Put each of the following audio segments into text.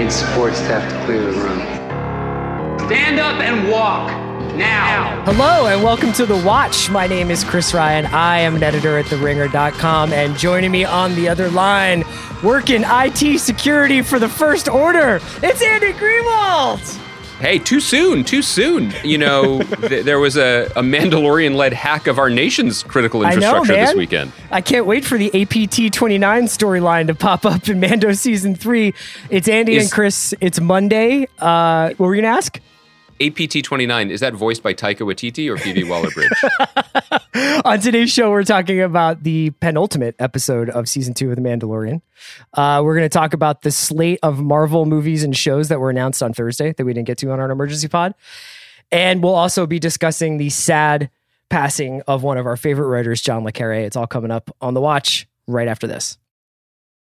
need support staff to clear the room. Stand up and walk now. Hello and welcome to The Watch. My name is Chris Ryan. I am an editor at TheRinger.com, and joining me on the other line, working IT security for the First Order, it's Andy Greenwald. Hey, too soon, too soon. You know, th- there was a, a Mandalorian led hack of our nation's critical infrastructure know, this weekend. I can't wait for the APT 29 storyline to pop up in Mando season three. It's Andy Is- and Chris. It's Monday. Uh, what were you going to ask? APT 29, is that voiced by Taika Waititi or Phoebe Waller Bridge? On today's show, we're talking about the penultimate episode of season two of The Mandalorian. Uh, we're going to talk about the slate of Marvel movies and shows that were announced on Thursday that we didn't get to on our emergency pod. And we'll also be discussing the sad passing of one of our favorite writers, John le Carré. It's all coming up on the watch right after this.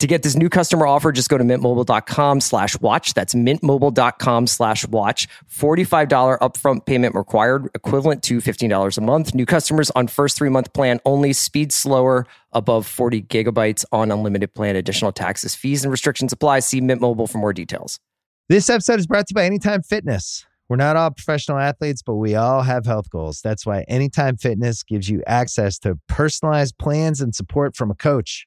To get this new customer offer, just go to mintmobile.com slash watch. That's mintmobile.com slash watch. $45 upfront payment required, equivalent to $15 a month. New customers on first three month plan only. Speed slower above 40 gigabytes on unlimited plan. Additional taxes, fees, and restrictions apply. See Mint Mobile for more details. This episode is brought to you by Anytime Fitness. We're not all professional athletes, but we all have health goals. That's why Anytime Fitness gives you access to personalized plans and support from a coach.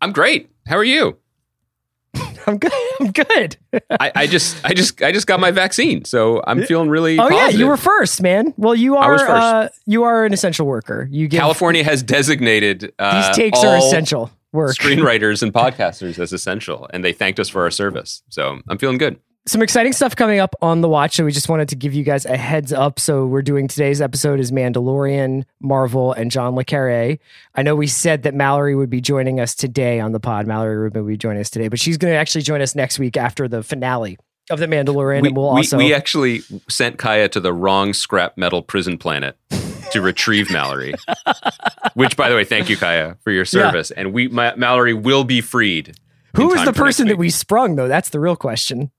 I'm great. How are you? I'm good. I'm good. I, I just, I just, I just got my vaccine, so I'm feeling really. oh yeah, you were first, man. Well, you are. Uh, you are an essential worker. You give California has designated uh, these takes are essential work. Screenwriters and podcasters as essential, and they thanked us for our service. So I'm feeling good. Some exciting stuff coming up on the watch. So we just wanted to give you guys a heads up. So we're doing today's episode is Mandalorian, Marvel, and John le Carré. I know we said that Mallory would be joining us today on the pod. Mallory Rubin would be joining us today, but she's going to actually join us next week after the finale of the Mandalorian, We, and we'll we- also we actually sent Kaya to the wrong scrap metal prison planet to retrieve Mallory. Which, by the way, thank you, Kaya, for your service. And we, Ma- Mallory, will be freed. who is the person that we sprung though? That's the real question.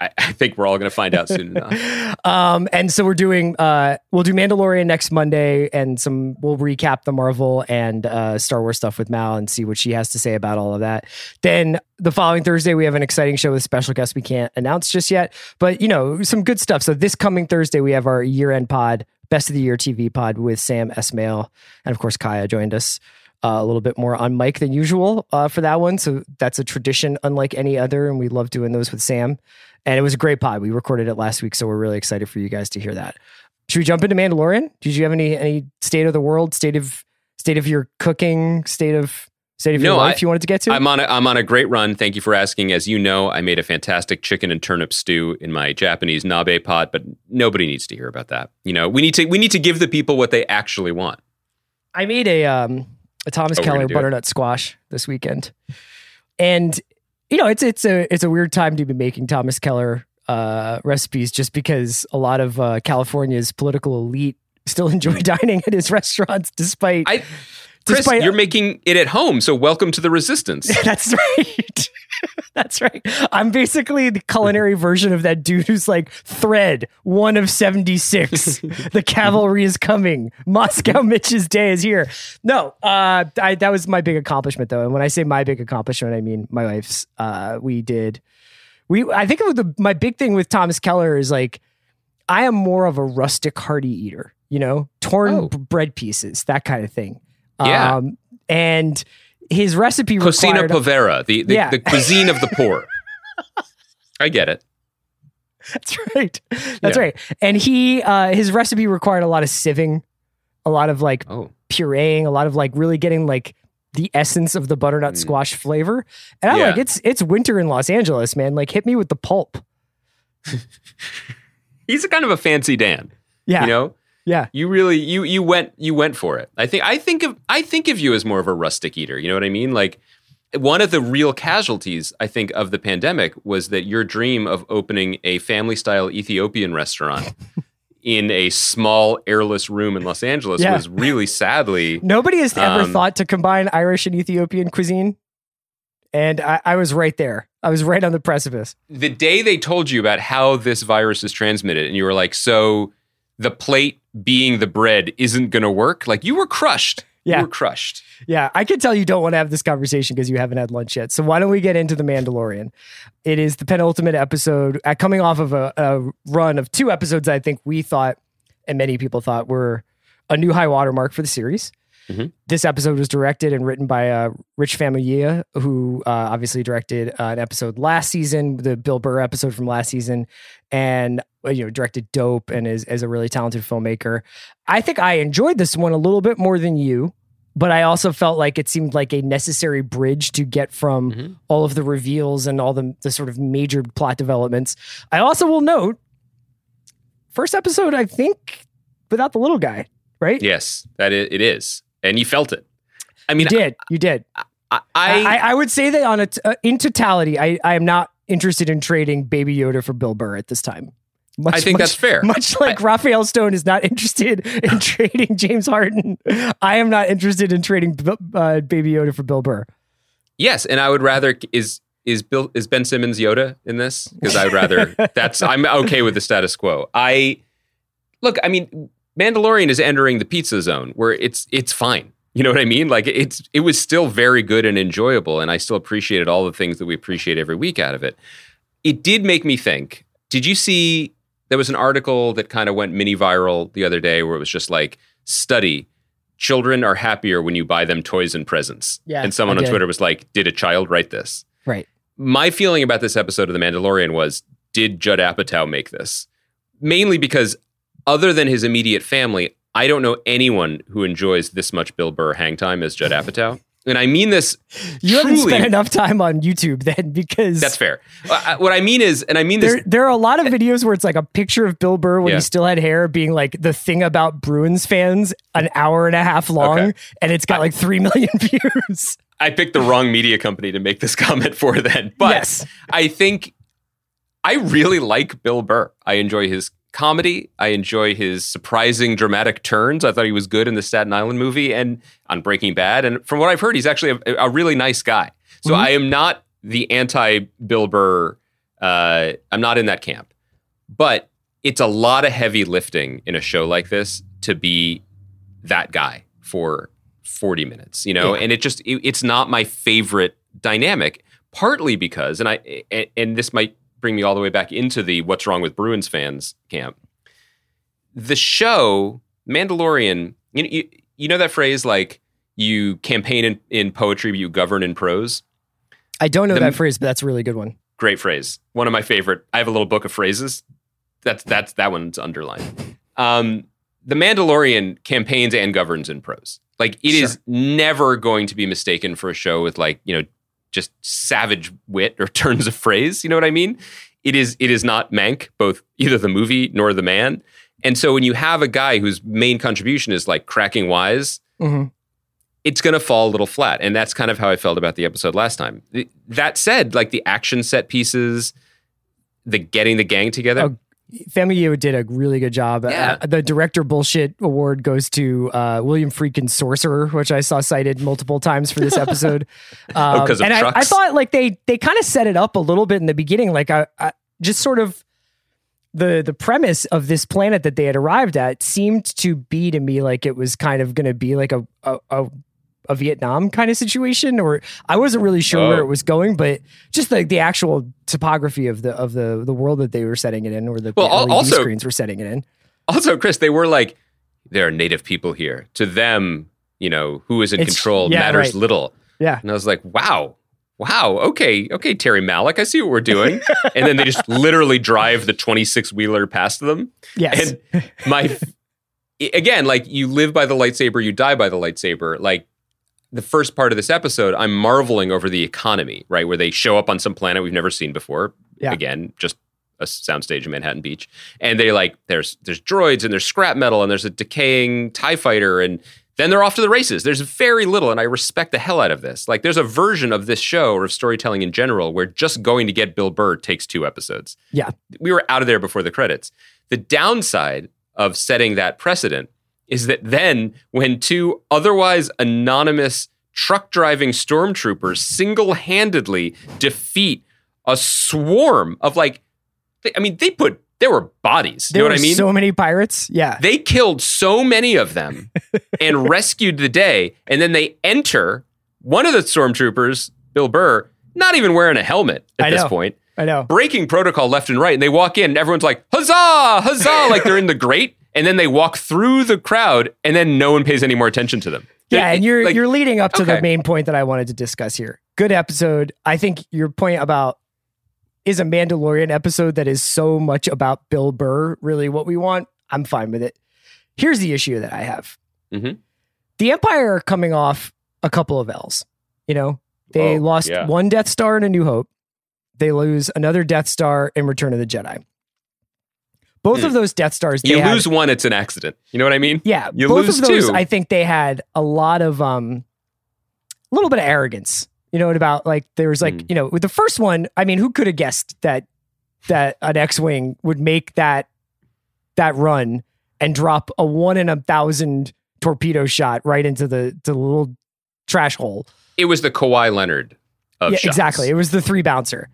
I, I think we're all going to find out soon enough. Um, and so we're doing uh we'll do Mandalorian next Monday and some we'll recap the Marvel and uh Star Wars stuff with Mal and see what she has to say about all of that. Then the following Thursday we have an exciting show with special guests we can't announce just yet, but you know, some good stuff. So this coming Thursday we have our year-end pod, best of the year TV pod with Sam Esmail and of course Kaya joined us. Uh, a little bit more on mic than usual uh, for that one. So that's a tradition unlike any other. And we love doing those with Sam. And it was a great pod. We recorded it last week. So we're really excited for you guys to hear that. Should we jump into Mandalorian? Did you have any any state of the world, state of state of your cooking, state of state of your life I- you wanted to get to? I'm on a, I'm on a great run. Thank you for asking. As you know, I made a fantastic chicken and turnip stew in my Japanese nabe pot, but nobody needs to hear about that. You know, we need to we need to give the people what they actually want. I made a um a Thomas Oh, Keller gonna it. butternut squash this weekend, and you know it's it's a it's a weird time to be making Thomas Keller uh, recipes just because a lot of uh, California's political elite still enjoy dining at his restaurants despite I Chris, despite you're making it at home, so welcome to the resistance. That's right. That's right. I'm basically the culinary version of that dude who's like, thread, one of 76. the cavalry is coming. Moscow Mitch's day is here. No, uh, I, that was my big accomplishment, though. And when I say my big accomplishment, I mean my wife's. Uh, we did, we, I think the, my big thing with Thomas Keller is like, I am more of a rustic hearty eater, you know, torn Oh. bread pieces, that kind of thing. Yeah. Um, and his recipe Cucina povera, the the, Yeah. the cuisine of the poor. I get it. That's right. That's Yeah. right. And he uh his recipe required a lot of sieving, a lot of like Oh, pureeing, a lot of like really getting like the essence of the butternut Mm. squash flavor. And I'm Yeah. like, it's it's winter in Los Angeles, man. Like, hit me with the pulp. He's a kind of a fancy Dan. Yeah, You know, yeah, you really you you went you went for it. I think I think of I think of you as more of a rustic eater. You know what I mean? Like one of the real casualties I think of the pandemic was that your dream of opening a family style Ethiopian restaurant in a small airless room in Los Angeles Yeah. was really sadly Nobody has ever Um, thought to combine Irish and Ethiopian cuisine, and I, I was right there. I was right on the precipice. the day they told you about how this virus is transmitted and you were like so the plate being the bread isn't going to work like you were crushed Yeah. you were crushed Yeah, I can tell you don't want to have this conversation because you haven't had lunch yet. So why don't we get into the Mandalorian? It is the penultimate episode, uh, coming off of a, a run of two episodes. I think we thought, and many people thought, were a new high watermark for the series. Mhm. This episode was directed and written by uh, Rick Famuyiwa, who uh, obviously directed uh, an episode last season, the Bill Burr episode from last season, and uh, you know directed Dope and is, is a really talented filmmaker. I think I enjoyed this one a little bit more than you but I also felt like it seemed like a necessary bridge to get from Mhm. all of the reveals and all the, the sort of major plot developments. I also will note, first episode, I think, without the little guy, right? yes that it, it is and you felt it i mean you did. You did. i, I, I, I, I would say that on a t- uh, in totality, I, I am not interested in trading Baby Yoda for Bill Burr at this time. Much, I think much- that's fair Much like Rafael Stone is not interested in trading James Harden, I am not interested in trading uh, Baby Yoda for Bill Burr. yes and i would rather is is bill is ben simmons yoda in this because i would rather that's i'm okay with the status quo i look i mean mandalorian is entering the pizza zone where it's it's fine. You know what i mean? Like it's it was still very good and enjoyable and i still appreciated all the things that we appreciate every week out of it. It did make me think did you see there was an article that kind of went mini viral the other day where it was just like study children are happier when you buy them toys and presents. Yeah, and someone on twitter was like did a child write this? Right. my feeling about this episode of The Mandalorian was did Judd Apatow make this? Mainly because, other than his immediate family, I don't know anyone who enjoys this much Bill Burr hang time as Judd Apatow. And I mean this You haven't spent enough time on YouTube then because That's fair. Uh, what I mean is, and I mean this there, there are a lot of videos where it's like a picture of Bill Burr when Yeah. he still had hair being like the thing about Bruins fans an hour and a half long Okay. and it's got like 3 million views. I picked the wrong media company to make this comment for then. But Yes. I think I really like Bill Burr. I enjoy his comedy. I enjoy his surprising dramatic turns. I thought he was good in the Staten Island movie and on Breaking Bad. And from what I've heard, he's actually a, a really nice guy. So Mhm. I am not the anti Bill Burr. Uh, I'm not in that camp. But it's a lot of heavy lifting in a show like this to be that guy for 40 minutes, you know? Yeah. And it just, it- it's not my favorite dynamic, partly because, and I, and, and this might bring me all the way back into the what's wrong with Bruins fans camp. The show, Mandalorian, you, you, you know that phrase like you campaign in, in poetry, but you govern in prose? I don't know The- that phrase, but that's a really good one. Great phrase. One of my favorite. I have a little book of phrases. That's that's that one's underlined. Um, the Mandalorian campaigns and governs in prose. Like it is never going to be mistaken for a show with like you know just savage wit or turns of phrase. You know what I mean? It is it is not Mank, both either the movie nor the man. And so when you have a guy whose main contribution is like cracking wise, Mhm. it's going to fall a little flat. And that's kind of how I felt about the episode last time. That said, like the action set pieces, the getting the gang together. Oh, Famuyiwa did a really good job. Yeah. Uh, the director bullshit award goes to uh, William Friedkin Sorcerer, which I saw cited multiple times for this episode. Um, 'cause of and I, I thought like they they kind of set it up a little bit in the beginning, like I, I just sort of the the premise of this planet that they had arrived at seemed to be to me like it was kind of going to be like a a, a a Vietnam kind of situation, or I wasn't really sure where Oh. it was going, but just like the actual topography of the of the the world that they were setting it in, or the, Well, the also- screens were setting it in. Also, Chris, they were like, there are native people here. To them, you know, who is in It's- control yeah, matters right. little. Yeah, And I was like, wow, wow, okay, okay, Terry Malick. I see what we're doing. and then they just literally drive the 26 wheeler past them. yes, And my, again, like you live by the lightsaber, you die by the lightsaber. Like, the first part of this episode, I'm marveling over the economy, right? Where they show up on some planet we've never seen before. Yeah. Again, just a soundstage in Manhattan Beach. And they like there's there's droids and there's scrap metal and there's a decaying TIE fighter and then they're off to the races. There's very little, and I respect the hell out of this. Like, there's a version of this show or of storytelling in general where just going to get Bill Burr takes two episodes. Yeah. We were out of there before the credits. The downside of setting that precedent is that then when two otherwise anonymous truck driving stormtroopers single handedly defeat a swarm of like, they- I mean, they put, there were bodies. There you know what I mean? so many pirates. Yeah. they killed so many of them and rescued the day. And then they enter one of the stormtroopers, Bill Burr, not even wearing a helmet at I this know. point, I know. breaking protocol left and right. And they walk in and everyone's like, huzzah, huzzah, like they're in the great. And then they walk through the crowd and then no one pays any more attention to them. Yeah, and you're like, you're leading up to the main point that I wanted to discuss here. Good episode. I think your point about is a Mandalorian episode that is so much about Bill Burr really what we want. I'm fine with it. Here's the issue that I have. Mhm. The Empire are coming off a couple of L's. You know, they Oh, lost yeah. one Death Star in A New Hope. They lose another Death Star in Return of the Jedi. Both Hmm. of those Death Stars, they you had- lose one, it's an accident. You know what I mean? yeah, You both lose of those, two. I think they had a lot of um, a little bit of arrogance. You know, about like there was like Mm. you know with the first one. I mean, who could have guessed that that an X-wing would make that that run and drop a one in a thousand torpedo shot right into the the little trash hole? It was the Kawhi Leonard of yeah, shots. exactly. It was the three bouncer.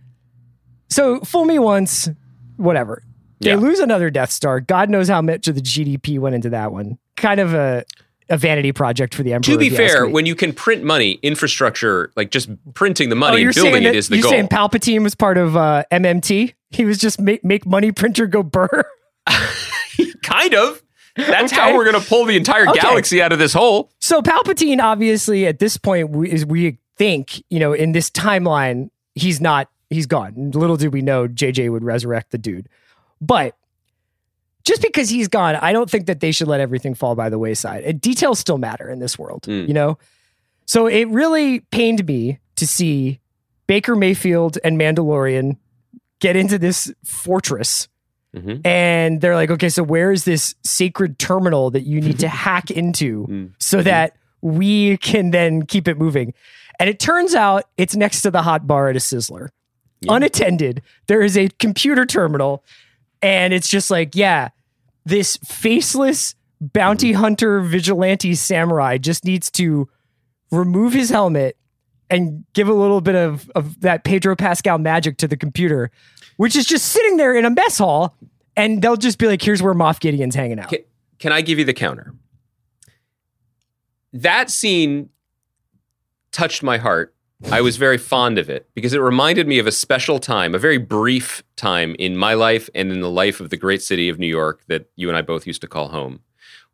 So fool me once, whatever. They Yeah. lose another Death Star. God knows how much of the GDP went into that one. Kind of a a vanity project for the Emperor. To be if you ask fair, when you can print money, infrastructure, like just printing the oh, money you're and building saying it that- is the you're goal. saying Palpatine was part of uh, MMT. He was just make make money printer go burr. kind of. That's Okay. how we're going to pull the entire Okay. galaxy out of this hole. So Palpatine, obviously, at this point, we, is we think you know in this timeline he's not he's gone. Little did we know JJ would resurrect the dude, but just because he's gone, I don't think that they should let everything fall by the wayside. Details still matter in this world, Mm. you know. So it really pained me to see Baker Mayfield and Mandalorian get into this fortress Mhm. and they're like, okay, so where is this sacred terminal that you need to hack into Mm. so that we can then keep it moving? And it turns out it's next to the hot bar at a Sizzler. Yeah. Unattended, there is a computer terminal, and it's just like, yeah, this faceless bounty mm-hmm. hunter vigilante samurai just needs to remove his helmet and give a little bit of, of that Pedro Pascal magic to the computer, which is just sitting there in a mess hall. And they'll just be like, here's where Moff Gideon's hanging out. Can, can I give you the counter? That scene touched my heart. I was very fond of it because it reminded me of a special time, a very brief time in my life and in the life of the great city of New York that you and I both used to call home,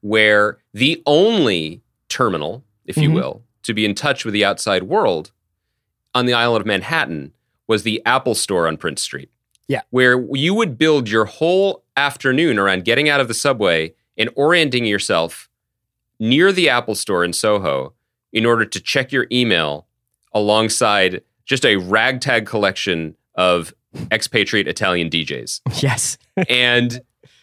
where the only terminal, if you Mhm. will, to be in touch with the outside world on the island of Manhattan was the Apple store on Prince Street. Yeah. Where you would build your whole afternoon around getting out of the subway and orienting yourself near the Apple store in Soho in order to check your email alongside just a ragtag collection of expatriate Italian DJs. Yes. And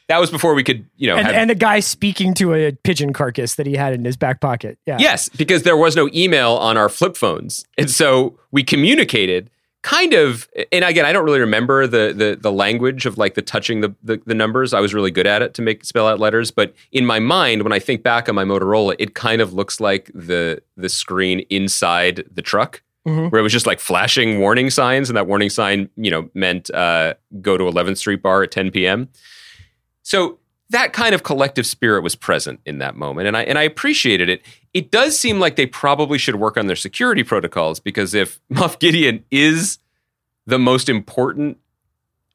that was before we could, you know, And, have and a guy speaking to a pigeon carcass that he had in his back pocket. Yeah. Yes, because there was no email on our flip phones. And so we communicated kind of and again, I don't really remember the the the language of like the touching the, the the numbers. I was really good at it to make spell out letters, but in my mind when I think back on my Motorola, it kind of looks like the the screen inside the truck. Mhm. Where it was just like flashing warning signs, and that warning sign, you know, meant uh, go to 11th Street Bar at 10 p.m. So that kind of collective spirit was present in that moment, and I and I appreciated it. It does seem like they probably should work on their security protocols because if Moff Gideon is the most important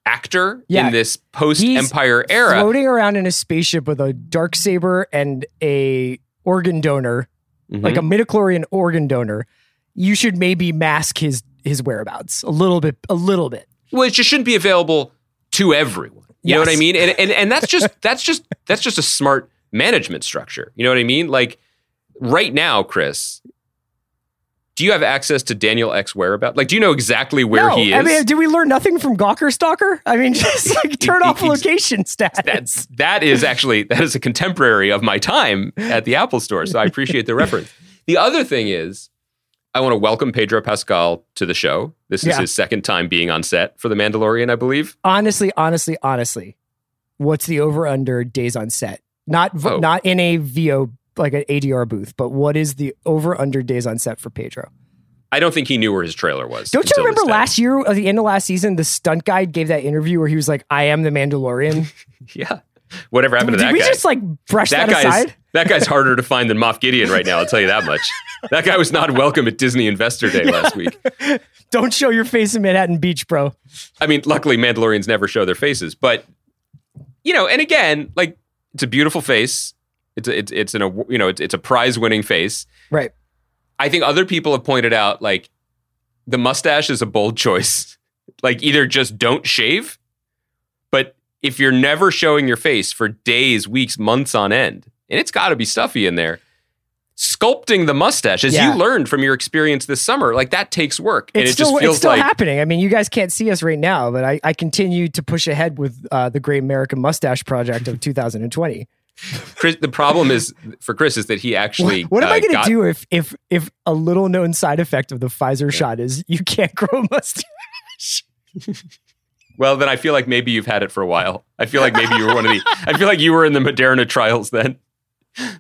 actor Yeah. in this post-Empire era, Floating around in a spaceship with a dark saber and a organ donor, Mhm. like a midichlorian organ donor, you should maybe mask his his whereabouts a little bit. A little bit. well, it just shouldn't be available to everyone. You know what I mean? And and and that's just that's just that's just a smart management structure. You know what I mean? Like right now, Chris, do you have access to Daniel Ek's whereabouts? Like, do you know exactly where no, he is? I mean, did we learn nothing from Gawker Stalker? I mean, just like turn off location stats. That's that is actually that is a contemporary of my time at the Apple Store, so I appreciate the reference. The other thing is, I want to welcome Pedro Pascal to the show. This is Yeah. his second time being on set for The Mandalorian, I believe. honestly, honestly, honestly, what's the over under days on set? Not v- Oh. not in a VO like an ADR booth, but what is the over under days on set for Pedro? I don't think he knew where his trailer was. Don't you remember last year, at the end of last season, the stunt guy gave that interview where he was like, "I am the Mandalorian." Yeah. Whatever happened to that? Guy? Did we guy? just like brush that, that aside? That guy's harder to find than Moff Gideon right now. I'll tell you that much. That guy was not welcome at Disney Investor Day last week. Don't show your face in Manhattan Beach, bro. I mean, luckily Mandalorians never show their faces, but you know, and again, like it's a beautiful face. It's a, it's it's an you know it's, it's a prize winning face. Right. I think other people have pointed out like the mustache is a bold choice. Like either just don't shave, but if you're never showing your face for days, weeks, months on end, and it's got to be stuffy in there. Sculpting the mustache, as Yeah. you learned from your experience this summer, like that takes work, and It's it still just feels it's still like happening. I mean, you guys can't see us right now, but I, I continue to push ahead with uh, the Great American Mustache Project of 2020. Chris, the problem is for Chris is that he actually. What, what am uh, I going to do if if if a little known side effect of the Pfizer shot is you can't grow a mustache? Well, then I feel like maybe you've had it for a while. I feel like maybe you were one of the. I feel like you were in the Moderna trials then,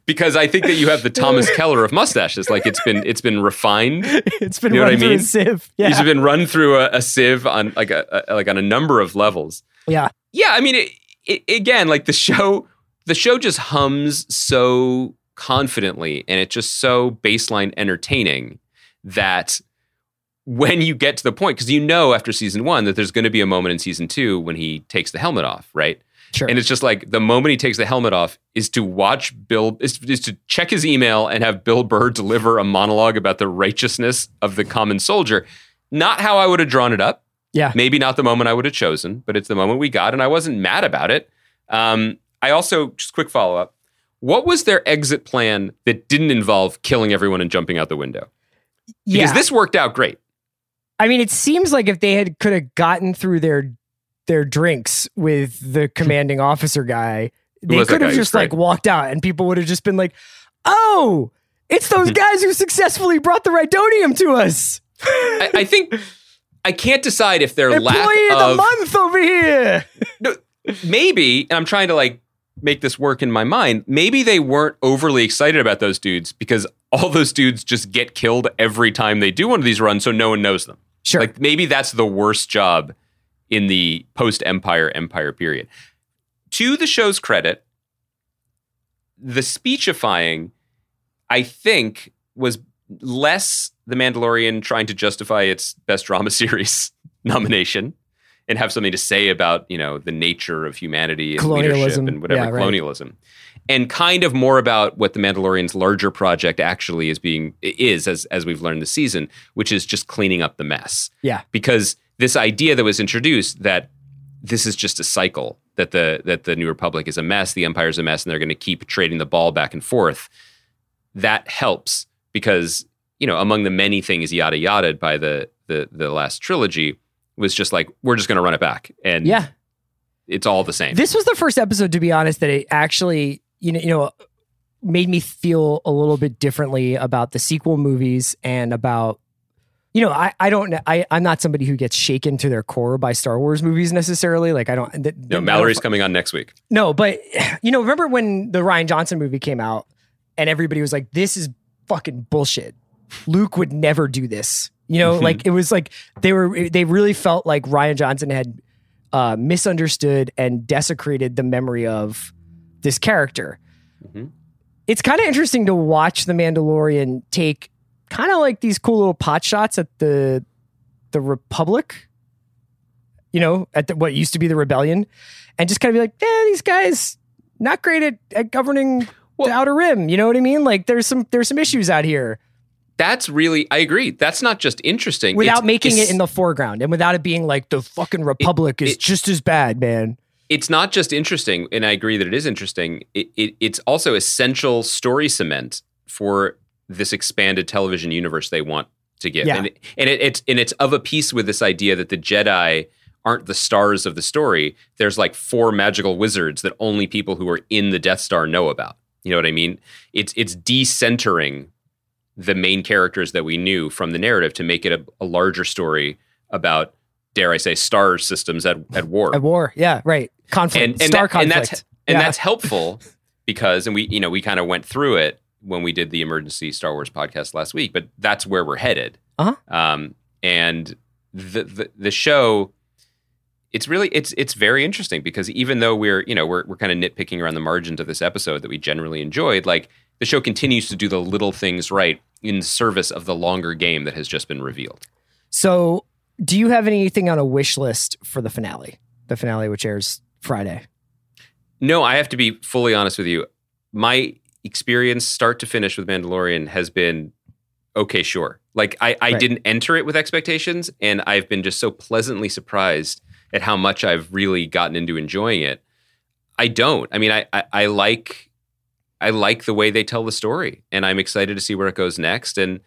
because I think that you have the Thomas Keller of mustaches. Like it's been it's been refined. It's been You know what run I through mean? a sieve. Yeah, It's been run through a, a sieve on like a, a like on a number of levels. yeah. Yeah, I mean, it, it, again, like the show, the show just hums so confidently, and it's just so baseline entertaining that when you get to the point, because you know after season one that there's going to be a moment in season two when he takes the helmet off, right? Sure. And it's just like the moment he takes the helmet off is to watch Bill, is, is to check his email and have Bill Burr deliver a monologue about the righteousness of the common soldier. Not how I would have drawn it up. Yeah. Maybe not the moment I would have chosen, but it's the moment we got, and I wasn't mad about it. Um, I also, just quick follow up. What was their exit plan that didn't involve killing everyone and jumping out the window? Because yeah. this worked out great. I mean, it seems like if they had could have gotten through their their drinks with the commanding officer guy, they could have just like walked out, and people would have just been like, "Oh, it's those guys who successfully brought the Rhydonium to us." I, I think I can't decide if they're Employee of the month over here. no, maybe, and I'm trying to like make this work in my mind. Maybe they weren't overly excited about those dudes because all those dudes just get killed every time they do one of these runs, so no one knows them. Sure. Like maybe that's the worst job in the post Empire Empire period. To the show's credit, the speechifying, I think, was less The Mandalorian trying to justify its best drama series nomination and have something to say about you know the nature of humanity and Colonialism. leadership and whatever Yeah, right. colonialism, and kind of more about what the Mandalorian's larger project actually is being is as as we've learned this season, which is just cleaning up the mess Yeah. because this idea that was introduced that this is just a cycle that the that the new republic is a mess the empire's a mess and they're going to keep trading the ball back and forth. That helps because you know among the many things yada yada by the the the last trilogy was just like we're just going to run it back. And Yeah. it's all the same. This was the first episode, to be honest, that it actually, you know, you know, made me feel a little bit differently about the sequel movies and about, you know, I, I don't, I, I'm not somebody who gets shaken to their core by Star Wars movies necessarily. Like I don't. th- no mallory's coming on next week No, but you know, remember when the Rian Johnson movie came out and everybody was like, "This is fucking bullshit." Luke would never do this. You know, Mhm. like it was like they were they really felt like Rian Johnson had uh, misunderstood and desecrated the memory of this character. Mhm. It's kind of interesting to watch the Mandalorian take kind of like these cool little pot shots at the the Republic. You know, at the, what used to be the rebellion, and just kind of be like, "Yeah, these guys not great at, at governing Well- the outer rim." You know what I mean? Like, there's some there's some issues out here that's really i agree that's not just interesting without It's- making it's- it in the foreground and without it being like the fucking Republic is it- just as bad, man. it's not just interesting, and I agree that it is interesting. It, it, it's also essential story cement for this expanded television universe they want to give, Yeah. and and it, it's and it's of a piece with this idea that the Jedi aren't the stars of the story. There's like four magical wizards that only people who are in the Death Star know about. You know what I mean? It's it's decentering the main characters that we knew from the narrative to make it a, a larger story about, dare I say, star systems at, at war. At war. Yeah, right. Conflict. and, and, Star that- conflict. and that's and Yeah. that's helpful because and we you know we kind of went through it when we did the emergency Star Wars podcast last week, but that's where we're headed. Uh-huh. Um, and the, the the show, it's really it's it's very interesting because even though we're you know we're we're kind of nitpicking around the margins of this episode that we generally enjoyed, like the show continues to do the little things right in service of the longer game that has just been revealed. So, do you have anything on a wish list for the finale? The finale, which airs Friday. No, I have to be fully honest with you. My experience, start to finish, with Mandalorian has been okay, sure. Like I, I Right. didn't enter it with expectations, and I've been just so pleasantly surprised at how much I've really gotten into enjoying it. I don't. I mean, I, I, I like I like the way they tell the story, and I'm excited to see where it goes next. And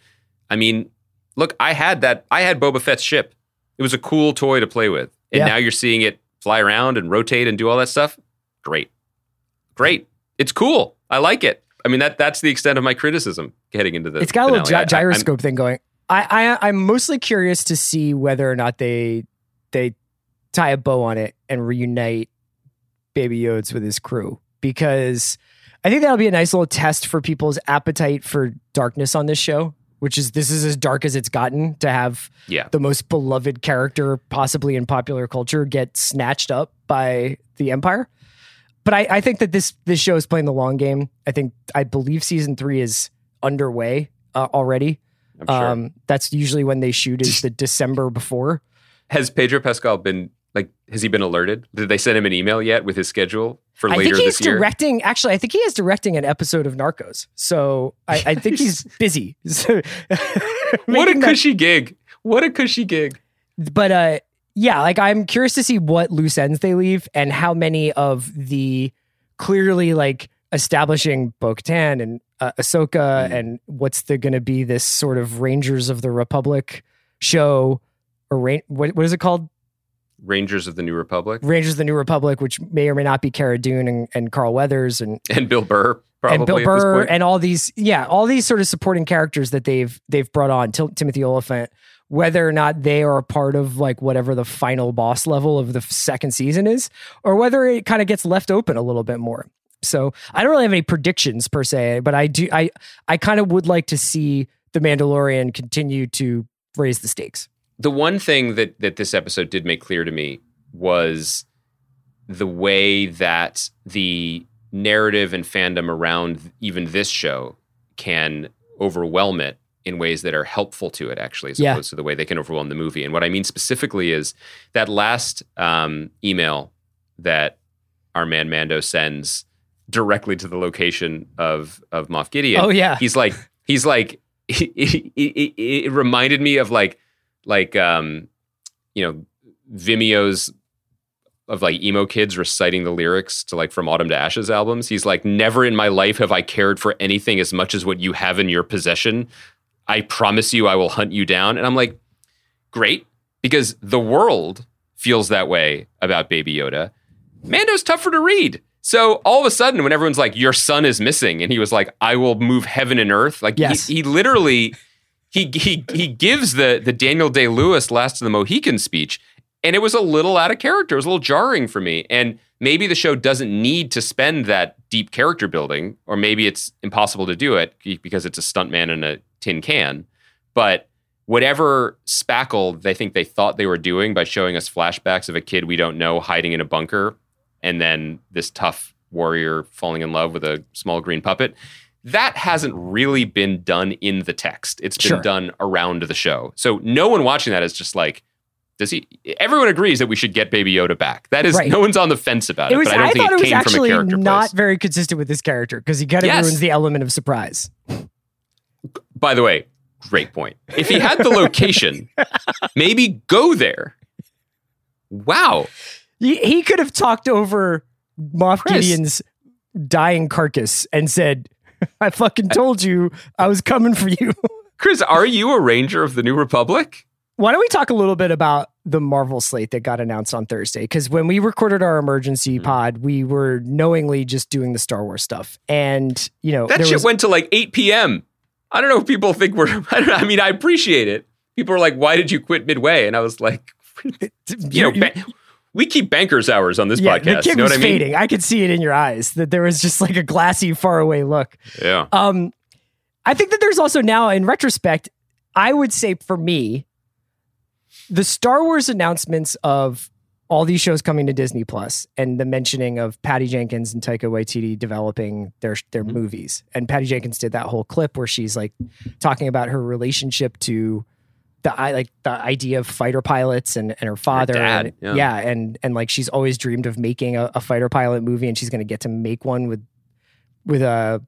I mean, look, I had that. I had Boba Fett's ship. It was a cool toy to play with, and Yeah. now you're seeing it fly around and rotate and do all that stuff. Great, great. It's cool. I like it. I mean that that's the extent of my criticism heading into this. it's got a little gy- I- I- gyroscope thing going. I, I I'm mostly curious to see whether or not they they tie a bow on it and reunite Baby Yodes with his crew because I think that'll be a nice little test for people's appetite for darkness on this show. Which is this is as dark as it's gotten to have yeah. the most beloved character possibly in popular culture get snatched up by the empire. But I, I think that this this show is playing the long game. I think I believe season three is underway uh, already. Sure. Um, that's usually when they shoot is the December before. has Pedro Pascal been like? Has he been alerted? Did they send him an email yet with his schedule for I later think he's this year? directing. Actually, I think he is directing an episode of Narcos. So I, I think he's busy. What a making that- cushy gig! What a cushy gig! but uh yeah like i'm curious to see what loose ends they leave and how many of the clearly like establishing bo-katan and uh, ahsoka Mm. and what's the gonna be this sort of rangers of the republic show or Ra- what, what is it called Rangers of the New Republic rangers of the new republic which may or may not be Cara Dune and, and carl weathers and and Bill Burr probably and Bill at this Burr point. and all these, yeah, all these sort of supporting characters that they've they've brought on. Tim- Timothy Olyphant, whether or not they are a part of like whatever the final boss level of the second season is, or whether it kind of gets left open a little bit more. So I don't really have any predictions per se, but I do. I I kind of would like to see the Mandalorian continue to raise the stakes. the one thing that that this episode did make clear to me was the way that the narrative and fandom around even this show can overwhelm it in ways that are helpful to it actually as Yeah. opposed to the way they can overwhelm the movie. And what i mean specifically is that last um, email that our man mando sends directly to the location of of moff gideon oh yeah, he's like he's like it, reminded me of like like um you know vimeo's of like emo kids reciting the lyrics to like from autumn to ashes albums. He's like never in my life have i cared for anything as much as what you have in your possession i promise you i will hunt you down. And i'm like great because the world feels that way about baby yoda. Mando's tougher to read. So all of a sudden when everyone's like your son is missing and he was like i will move heaven and earth like Yes. he, he literally he, he he gives the the daniel day lewis last of the mohican speech and it was a little out of character. It was a little jarring for me. And maybe the show doesn't need to spend that deep character building or maybe it's impossible to do it because it's a stuntman and a tin can but whatever spackle they think they thought they were doing by showing us flashbacks of a kid we don't know hiding in a bunker and then this tough warrior falling in love with a small green puppet that hasn't really been done in the text it's been Sure. done around the show so no one watching that is just like does he everyone agrees that we should get baby yoda back that is Right. no one's on the fence about it, it was. but i don't I think it it was came from a actually character not place very consistent with this character because he kind of Yes. ruins the element of surprise. By the way great point if he had the location maybe go there wow He, he could have talked over Moff Chris. Gideon's dying carcass and said, I fucking told you I was coming for you. Chris, are you a Ranger of the New Republic? Why don't we talk a little bit about the Marvel slate that got announced on Thursday? Because when we recorded our emergency Mhm. pod, we were knowingly just doing the Star Wars stuff, and you know That shit was went to like 8 p.m. I don't know if people think we're. I know. I mean, I appreciate it. People are like, "Why did you quit midway?" And I was like, "You know, ba- we keep bankers hours on this yeah, podcast. the kid you know was what I mean?" fading. I could see it in your eyes that there was just like a glassy, faraway look. Yeah. Um, I think that there's also now, in retrospect, I would say for me, the Star Wars announcements of all these shows coming to Disney Plus and the mentioning of Patty Jenkins and Taika Waititi developing their their Mhm. movies. And Patty Jenkins did that whole clip where she's like talking about her relationship to the I like the idea of fighter pilots and, and her father. dad, and, yeah. and and like she's always dreamed of making a, a fighter pilot movie, and she's going to get to make one with with a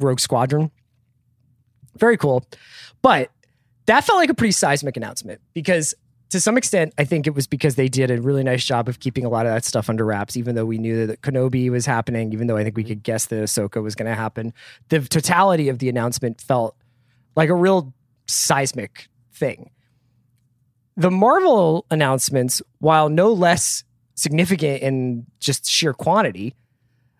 Rogue Squadron. Very cool. But that felt like a pretty seismic announcement because to some extent, I think it was because they did a really nice job of keeping a lot of that stuff under wraps, even though we knew that Kenobi was happening, even though I think we could guess that Ahsoka was going to happen. The totality of the announcement felt like a real seismic thing. The Marvel announcements, while no less significant in just sheer quantity,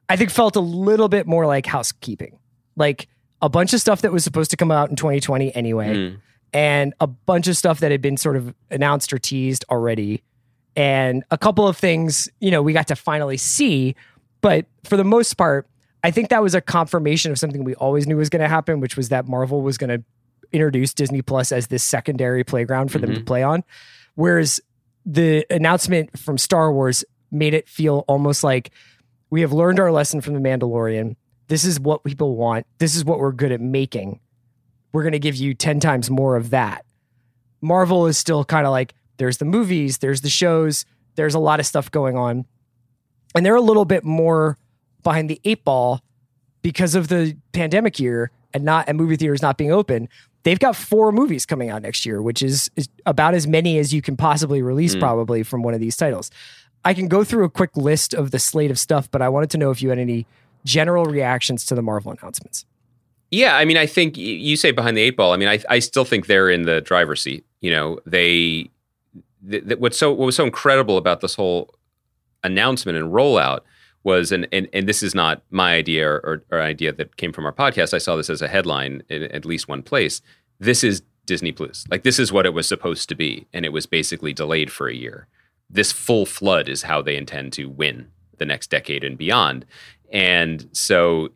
I think felt a little bit more like housekeeping. Like a bunch of stuff that was supposed to come out in 2020 anyway, Mm. And a bunch of stuff that had been sort of announced or teased already, and a couple of things, you know, we got to finally see. But for the most part, I think that was a confirmation of something we always knew was going to happen, which was that Marvel was going to introduce Disney Plus as this secondary playground for them to mm-hmm. play on. Whereas the announcement from Star Wars made it feel almost like we have learned our lesson from The Mandalorian. This is what people want. This is what we're good at making. We're going to give you 10 times more of that. Marvel is still kind of like there's the movies, there's the shows, there's a lot of stuff going on. And they're a little bit more behind the eight ball because of the pandemic year and not and movie theaters not being open. They've got four movies coming out next year, which is, is about as many as you can possibly release, Mm. probably from one of these titles. I can go through a quick list of the slate of stuff, but I wanted to know if you had any general reactions to the Marvel announcements. Yeah, I mean, I think you say behind the eight ball. I mean, I, I still think they're in the driver's seat. You know, they th- th- what's so what was so incredible about this whole announcement and rollout was, and and, and this is not my idea or, or, or idea that came from our podcast. I saw this as a headline in at least one place. This is Disney Plus. Like this is what it was supposed to be, and it was basically delayed for a year. This full flood is how they intend to win the next decade and beyond. And so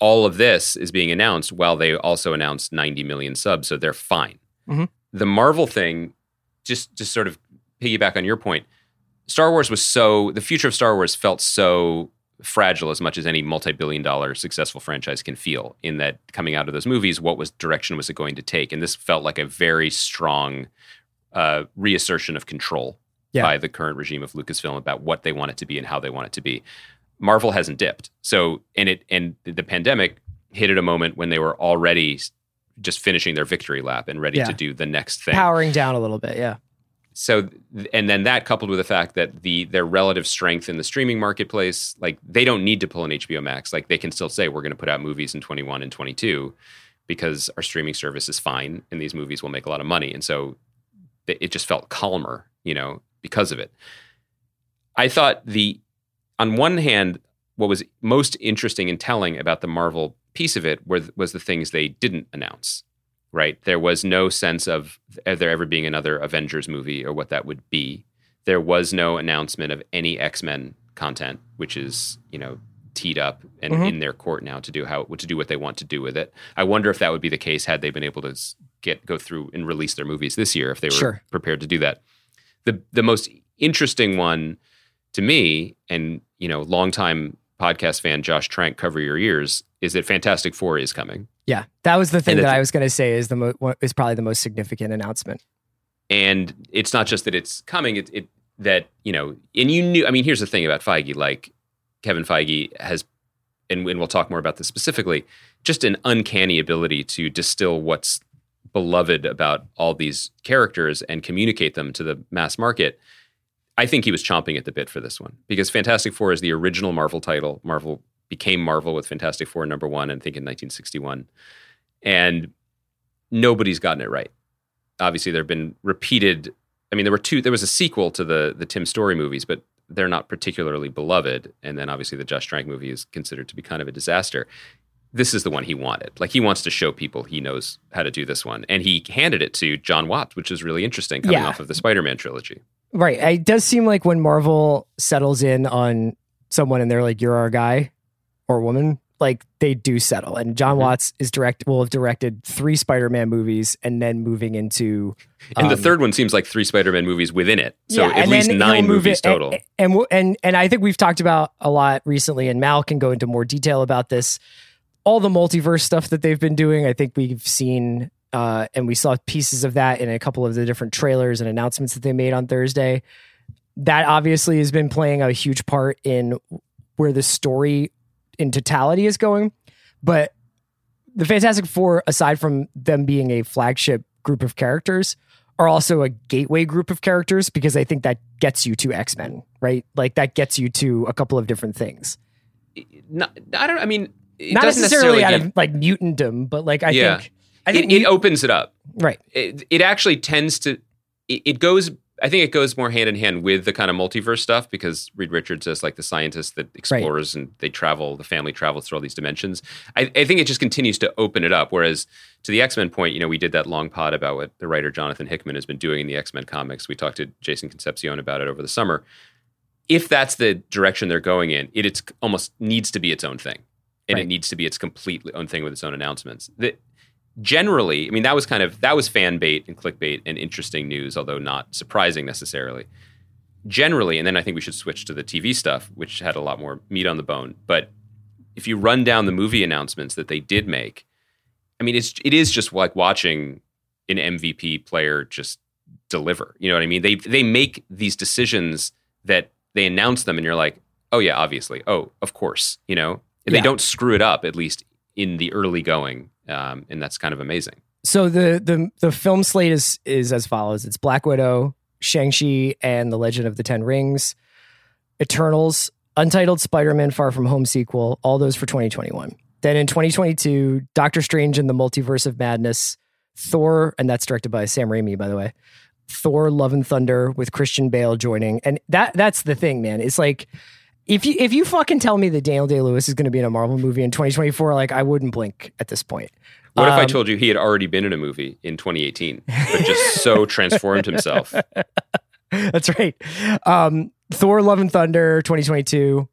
all of this is being announced while they also announced 90 million subs, so they're fine. Mhm. The Marvel thing, just just sort of piggyback on your point, Star Wars was so the future of Star Wars felt so fragile as much as any multi-billion dollar successful franchise can feel in that coming out of those movies what was direction was it going to take and this felt like a very strong uh, reassertion of control Yeah. by the current regime of Lucasfilm about what they want it to be and how they want it to be. Marvel hasn't dipped. So, and it and the pandemic hit at a moment when they were already just finishing their victory lap and ready Yeah. to do the next thing. Powering down a little bit, yeah. So, and then that coupled with the fact that the their relative strength in the streaming marketplace, like they don't need to pull an HBO Max. Like they can still say we're going to put out movies in 21 and 22 because our streaming service is fine and these movies will make a lot of money. And so it just felt calmer, you know, because of it. I thought the on one hand, what was most interesting and telling about the Marvel piece of it were, was the things they didn't announce. Right, there was no sense of there ever being another Avengers movie or what that would be. There was no announcement of any X Men content, which is you know teed up and Mhm. in their court now to do how to do what they want to do with it. I wonder if that would be the case had they been able to get go through and release their movies this year if they were Sure. prepared to do that. The the most interesting one to me, and you know, longtime podcast fan Josh Trank, cover your ears, is that Fantastic Four is coming. Yeah, that was the thing And that I was going to say is the mo- is probably the most significant announcement. and it's not just that it's coming it, it that you know and you knew i mean here's the thing about feige like kevin feige has and, and we'll talk more about this specifically just an uncanny ability to distill what's beloved about all these characters and communicate them to the mass market i think he was chomping at the bit for this one because fantastic four is the original marvel title marvel became marvel with fantastic four number one i think in 1961 and nobody's gotten it right. Obviously, there have been repeated. I mean, there were two. There was a sequel to the the Tim Story movies, but they're not particularly beloved. And then obviously, the Josh Trank movie is considered to be kind of a disaster. This is the one he wanted. Like he wants to show people he knows how to do this one, and he handed it to John Watts, which is really interesting coming Yeah. off of the Spider-Man trilogy. Right. It does seem like when Marvel settles in on someone and they're like, "You're our guy" or woman, like they do settle. And John Mhm. Watts is direct will have directed three Spider-Man movies and then moving into And the um, third one seems like three Spider-Man movies within it. So Yeah, at least nine movies it- and- total. And, and and and I think we've talked about a lot recently, and Mal can go into more detail about this. All the multiverse stuff that they've been doing, I think we've seen, uh, and we saw pieces of that in a couple of the different trailers and announcements that they made on Thursday. That obviously has been playing a huge part in where the story in totality is going. But the Fantastic Four, aside from them being a flagship group of characters, are also a gateway group of characters because I think that gets you to X Men, right? Like that gets you to a couple of different things. Not, I don't. I mean, it Not doesn't necessarily out get- of like mutantdom, but like I Yeah. think I think it, opens it up. right. It, it actually tends to. It, it goes. I think it goes more hand in hand with the kind of multiverse stuff because Reed Richards is like the scientist that explores and they travel. The family travels through all these dimensions. I, I think it just continues to open it up. Whereas to the X Men point, you know, we did that long pod about what the writer Jonathan Hickman has been doing in the X Men comics. We talked to Jason Concepcion about it over the summer. If that's the direction they're going in, it it's almost needs to be its own thing, and Right. it needs to be its complete own thing with its own announcements. The, generally, I mean, that was kind of that was fan bait and clickbait and interesting news, although not surprising necessarily. Generally, and then I think we should switch to the TV stuff, which had a lot more meat on the bone. But if you run down the movie announcements that they did make, I mean, it's it is just like watching an MVP player just deliver. You know what I mean? They they make these decisions that they announce them, and you're like, oh yeah, obviously, oh of course, you know. And Yeah. They don't screw it up, at least in the early going, um, and that's kind of amazing. So the the the film slate is is as follows: it's Black Widow, Shang Chi, and the Legend of the Ten Rings, Eternals, Untitled Spider-Man: Far From Home sequel, all those for 2021. Then in 2022, Doctor Strange and the Multiverse of Madness, Thor, and that's directed by Sam Raimi, by the way. Thor: Love and Thunder with Christian Bale joining, and that that's the thing, man. It's like if you if you fucking tell me that Daniel Day Lewis is going to be in a Marvel movie in 2024, like I wouldn't blink at this point. What if I Um, told you he had already been in a movie in 2018, but just so transformed himself? That's right. Um, Thor: Love and Thunder 2022,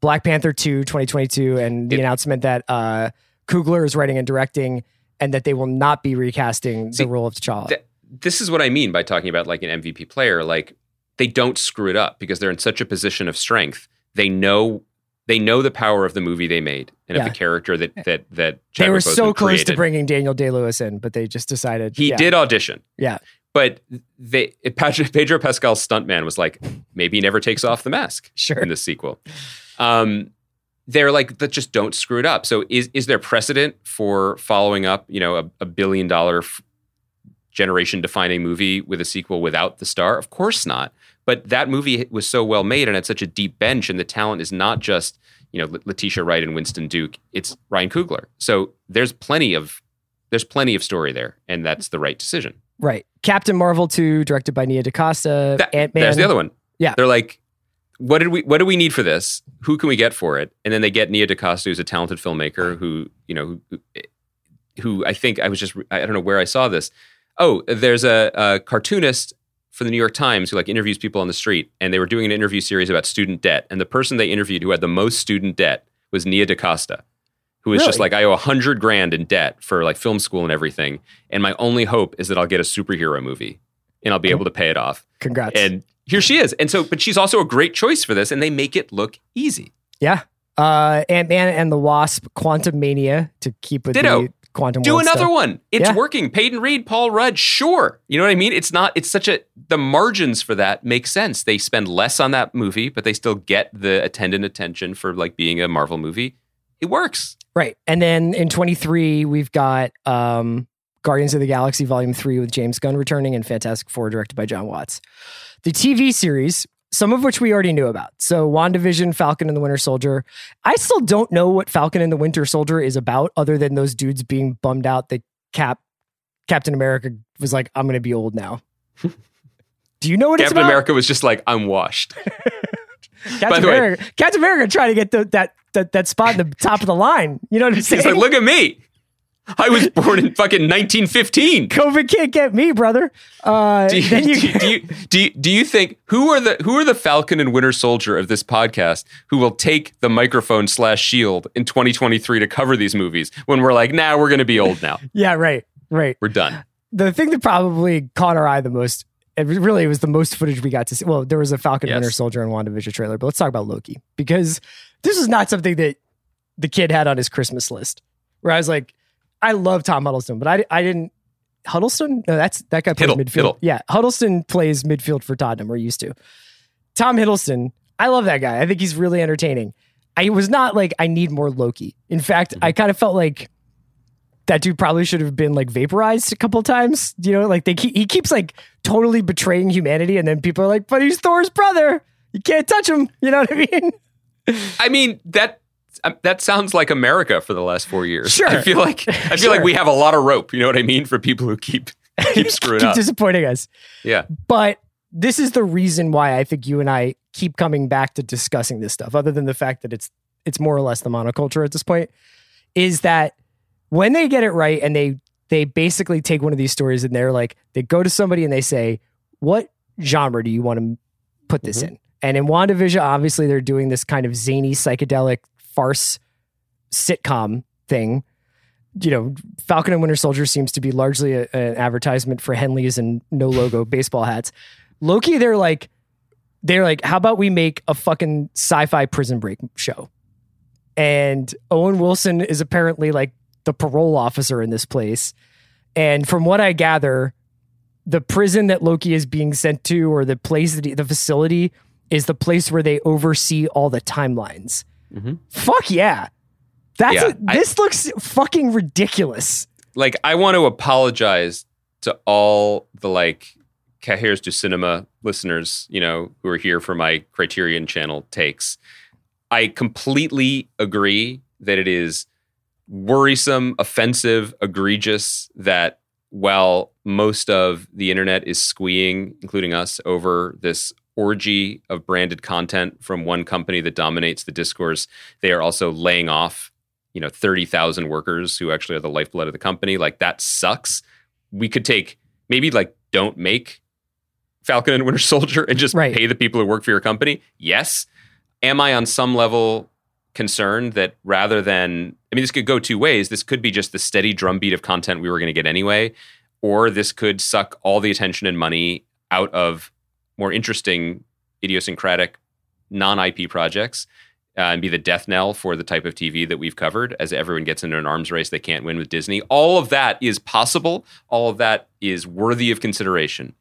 Black Panther 2 2022, and the It- announcement that uh, Coogler is writing and directing, and that they will not be recasting See, the role of T'Challa. Th- this is what I mean by talking about like an MVP player. Like they don't screw it up because they're in such a position of strength. They know they know the power of the movie they made and Yeah. of the character that that that they were Chadwick so close created. to bringing Daniel Day Lewis in, but they just decided He yeah, did audition. Yeah. But they Pedro, Pedro Pascal's stuntman was like, maybe he never takes off the mask Sure. in the sequel. Um, they're like, that just don't screw it up. So is is there precedent for following up, you know, a, a billion dollar f- generation defining movie with a sequel without the star? Of course not. But that movie was so well made and had such a deep bench, and the talent is not just you know Letitia Wright and Winston Duke. It's Ryan Coogler. So there's plenty of there's plenty of story there, and that's the right decision. Right. Captain Marvel 2, directed by Nia DaCosta. That, Ant Man. There's the other one. Yeah. They're like, what did we what do we need for this? Who can we get for it? And then they get Nia DaCosta, who's a talented filmmaker who, you know, who, who I think I was just I don't know where I saw this. Oh, there's a, a cartoonist for the New York Times who like interviews people on the street, and they were doing an interview series about student debt. And the person they interviewed who had the most student debt was Nia DaCosta, who was just like, I owe a hundred grand in debt for like film school and everything. And my only hope is that I'll get a superhero movie and I'll be able to pay it off. Congrats. And here she is. And so, but she's also a great choice for this, and they make it look easy. yeah. Uh, Ant Man and the Wasp, Quantumania, to keep with Ditto. the Quantum Do another stuff. one. It's Yeah. working. Peyton Reed, Paul Rudd, sure. You know what I mean? It's not, it's such a, the margins for that make sense. They spend less on that movie, but they still get the attendant attention for like being a Marvel movie. It works. Right. And then in 23, we've got um, Guardians of the Galaxy Volume 3 with James Gunn returning and Fantastic Four directed by John Watts. The TV series, some of which we already knew about. So WandaVision, Falcon and the Winter Soldier. I still don't know what Falcon and the Winter Soldier is about other than those dudes being bummed out that Cap Captain America was like, "I'm going to be old now." Do you know what it's Captain about? America was just like, I'm washed. Captain By the way- America, Captain America trying to get the, that, that that spot in the top of the line. You know what I'm saying? He's like, look at me. I was born in fucking 1915. COVID can't get me, brother. Uh, Do you, then you, do, you, do, you, do, you, do you think who are the who are the Falcon and Winter Soldier of this podcast who will take the microphone slash shield in 2023 to cover these movies when we're like, nah, we're gonna be old now. yeah, right, right. We're done. The thing that probably caught our eye the most, it really, it was the most footage we got to see. Well, there was a Falcon Yes. Winter Soldier and WandaVision trailer, but let's talk about Loki because this is not something that the kid had on his Christmas list. Where I was like, I love Tom Huddleston, but I, I didn't. Huddleston? No, that's that guy plays Hiddle, midfield. Hiddle. Yeah, Huddleston plays midfield for Tottenham. We're used to. Tom Hiddleston, I love that guy. I think he's really entertaining. I was not like I need more Loki. In fact, I mhm. kind of felt like that dude probably should have been like vaporized a couple times. You know, like they keep, he keeps like totally betraying humanity, and then people are like, "But he's Thor's brother. You can't touch him." You know what I mean? I mean that Um, that sounds like America for the last four years. Sure. I feel like I feel Sure. like we have a lot of rope. You know what I mean for people who keep keep screwing keep up. disappointing us. yeah. But this is the reason why I think you and I keep coming back to discussing this stuff, other than the fact that it's it's more or less the monoculture at this point, is that when they get it right and they they basically take one of these stories and they're like, they go to somebody and they say, What genre do you want to put this mm-hmm. in? And in WandaVision, obviously they're doing this kind of zany psychedelic farce sitcom thing. You know, Falcon and Winter Soldier seems to be largely a, an advertisement for Henleys and no logo baseball hats. Loki, they're like, they're like, how about we make a fucking sci-fi prison break show? And Owen Wilson is apparently like the parole officer in this place. And from what I gather, the prison that Loki is being sent to, or the place that he, the facility, is the place where they oversee all the timelines. Mhm. Fuck yeah. That's Yeah, a- this looks fucking ridiculous. like I want to apologize to all the like Cahiers du Cinema listeners, you know, who are here for my Criterion channel takes. I completely agree that it is worrisome, offensive, egregious that while most of the internet is squeeing, including us, over this orgy of branded content from one company that dominates the discourse, they are also laying off you know 30,000 workers who actually are the lifeblood of the company. Like that sucks. We could take maybe like don't make falcon and winter soldier and just Right. pay the people who work for your company? Yes. Am i on some level concerned that rather than i mean this could go two ways. This could be just the steady drumbeat of content we were going to get anyway or this could suck all the attention and money out of more interesting idiosyncratic non-ip projects uh, and be the death knell for the type of TV that we've covered as everyone gets into an arms race they can't win with Disney. All of that is possible. All of that is worthy of consideration.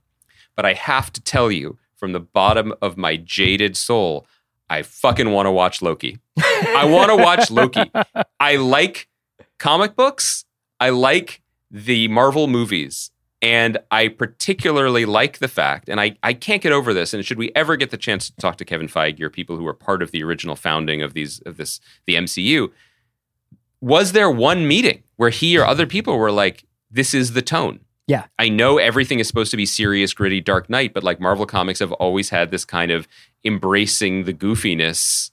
But I have to tell you from the bottom of my jaded soul, I fucking want to watch Loki. I want to watch Loki. I like comic books. I like the Marvel movies. And I particularly like the fact, and I, I can't get over this. And should we ever get the chance to talk to Kevin Feige or people who were part of the original founding of these of this the MCU, was there one meeting where he or other people were like, "This is the tone"? Yeah. I know everything is supposed to be serious, gritty, Dark Knight, but like Marvel Comics have always had this kind of embracing the goofiness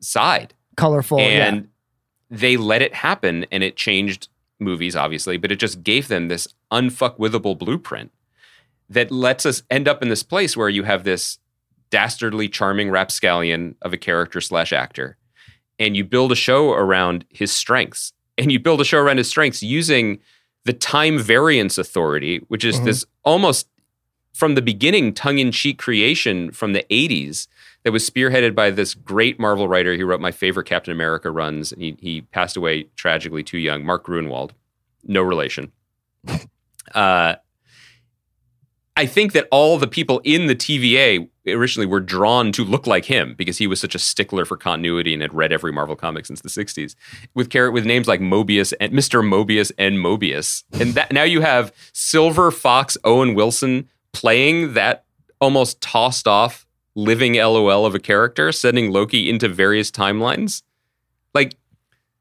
side Colorful. yeah. and they let it happen and it changed movies obviously but it just gave them this unfuckwithable blueprint that lets us end up in this place where you have this dastardly charming rapscallion of a character slash actor and you build a show around his strengths and you build a show around his strengths using the time variance authority which is Mhm. this almost from the beginning tongue-in-cheek creation from the 80s that was spearheaded by this great Marvel writer who wrote my favorite Captain America runs. And he, he passed away tragically too young, Mark Gruenwald. No relation. uh, I think that all the people in the TVA originally were drawn to look like him because he was such a stickler for continuity and had read every Marvel comic since the 60s. With car- with names like Mobius and Mr. Mobius and Mobius. And that now you have Silver Fox Owen Wilson playing that almost tossed off living LOL of a character, sending Loki into various timelines. Like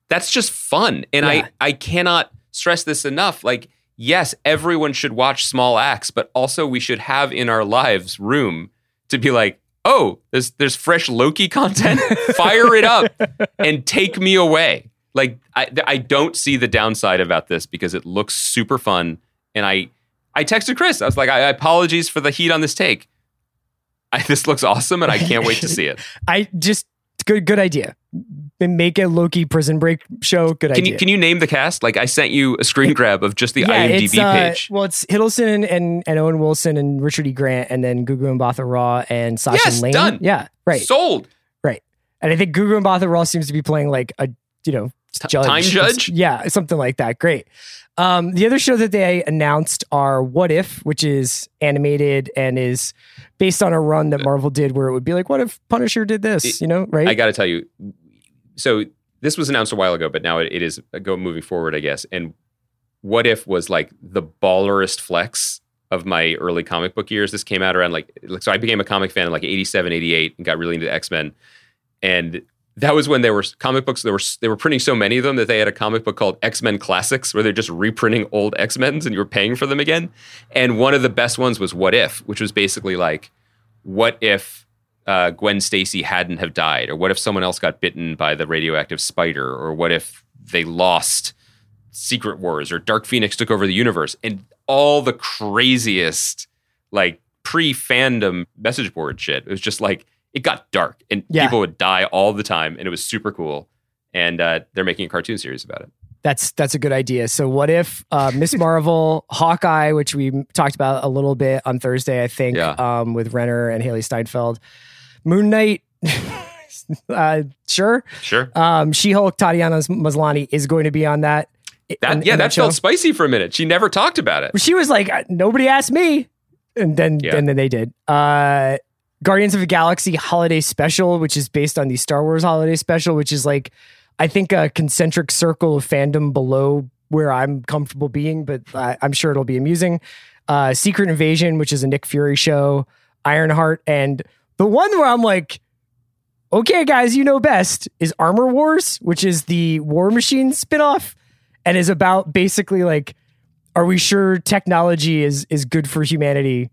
that's just fun. And Yeah. I I cannot stress this enough. Like yes, everyone should watch Small Axe, but also we should have in our lives room to be like, oh, there's there's fresh Loki content. Fire it up and take me away. Like I I don't see the downside about this because it looks super fun. And I I texted Chris. I was like, I, apologies for the heat on this take. I, this looks awesome, and I can't wait to see it. I just good good idea. Make a Loki Prison Break show. Good can idea. You, can you name the cast? Like I sent you a screen grab of just the yeah, IMDb uh, page. Well, it's Hiddleston and, and Owen Wilson and Richard E. Grant, and then Gugu Mbatha Raw and Sasha Yes, Lane. done. Yeah, right, Sold. right. And I think Gugu Mbatha Raw seems to be playing like a you know judge. time judge? Yeah, something like that. Great. Um, the other show that they announced are What If, which is animated and is based on a run that Marvel did where it would be like, what if Punisher did this? It- you know, right? I got to tell you. So this was announced a while ago, but now it, it is go moving forward, I guess. And what if was like the ballerest flex of my early comic book years? This came out around like so I became a comic fan in like 87, 88 and got really into X Men. And that was when there were comic books. There were they were printing so many of them that they had a comic book called X Men Classics, where they're just reprinting old X Men's, and you were paying for them again. And one of the best ones was What If, which was basically like, what if uh, Gwen Stacy hadn't have died, or what if someone else got bitten by the radioactive spider, or what if they lost Secret Wars, or Dark Phoenix took over the universe, and all the craziest like pre fandom message board shit. It was just like it got dark, and Yeah. people would die all the time, and it was super cool. And uh, they're making a cartoon series about it. That's that's a good idea. So what if uh, Miss Marvel, Hawkeye, which we talked about a little bit on Thursday, I think, Yeah. um, with Renner and Hailee Steinfeld, Moon Knight, uh, sure, Sure. um, She Hulk, Tatiana Maslany is going to be on that. That, yeah, in that, felt spicy for a minute. She never talked about it. She was like, "Uh, nobody asked me, and then Yeah. and then they did. Uh, Guardians of the Galaxy Holiday Special, which is based on the Star Wars Holiday Special, which is like, I think a concentric circle of fandom below where I'm comfortable being, but I, I'm sure it'll be amusing. Uh, Secret Invasion, which is a Nick Fury show, Ironheart, and the one where I'm like, okay, guys, you know best is Armor Wars, which is the War Machine spinoff, and is about basically like, are we sure technology is is good for humanity?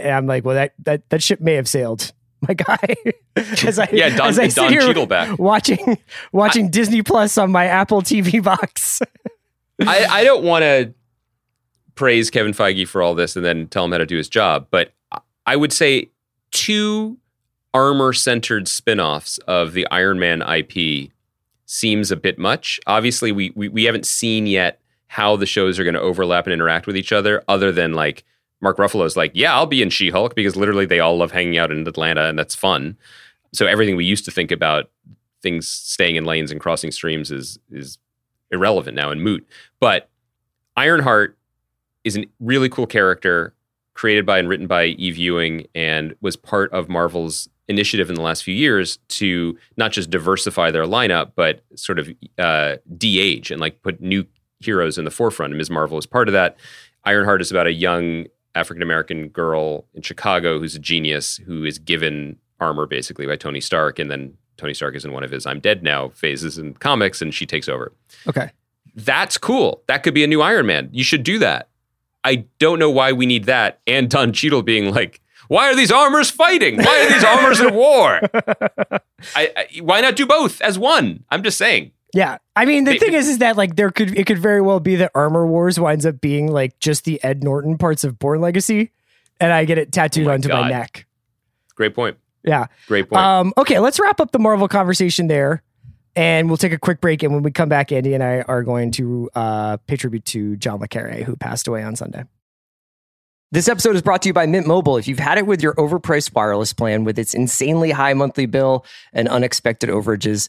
And I'm like, well, that that that ship may have sailed, my guy. as I, Yeah, Don, as I Don Cheadle back. watching watching Disney Plus on my Apple TV box. I, I don't want to praise Kevin Feige for all this and then tell him how to do his job, but I would say two armor centered spin offs of the Iron Man IP seems a bit much. Obviously, we, we, we haven't seen yet how the shows are going to overlap and interact with each other, other than like Mark Ruffalo's like, yeah, I'll be in She Hulk because literally they all love hanging out in Atlanta and that's fun. So everything we used to think about things staying in lanes and crossing streams is is irrelevant now and moot. But Ironheart is a really cool character created by and written by Eve Ewing and was part of Marvel's initiative in the last few years to not just diversify their lineup, but sort of uh, de-age and like put new heroes in the forefront. And Ms. Marvel is part of that. Ironheart is about a young African American girl in Chicago who's a genius who is given armor basically by Tony Stark, and then Tony Stark is in one of his "I'm dead now" phases in comics, and she takes over Okay. that's cool. That could be a new Iron Man. You should do that. I don't know why we need that. And Don Cheadle being like, why are these armors fighting? Why are these armors at war? I, I, why not do both as one? I'm just saying. Yeah. I mean, the They- thing is, is that like there could it could very well be that Armor Wars winds up being like just the Ed Norton parts of Bourne Legacy, and I get it tattooed Oh my onto my neck. Great point. Yeah. Great point. Um, okay, let's wrap up the Marvel conversation there, and we'll take a quick break. And when we come back, Andy and I are going to uh, pay tribute to John Le Carré, who passed away on Sunday. This episode is brought to you by Mint Mobile. If you've had it with your overpriced wireless plan with its insanely high monthly bill and unexpected overages,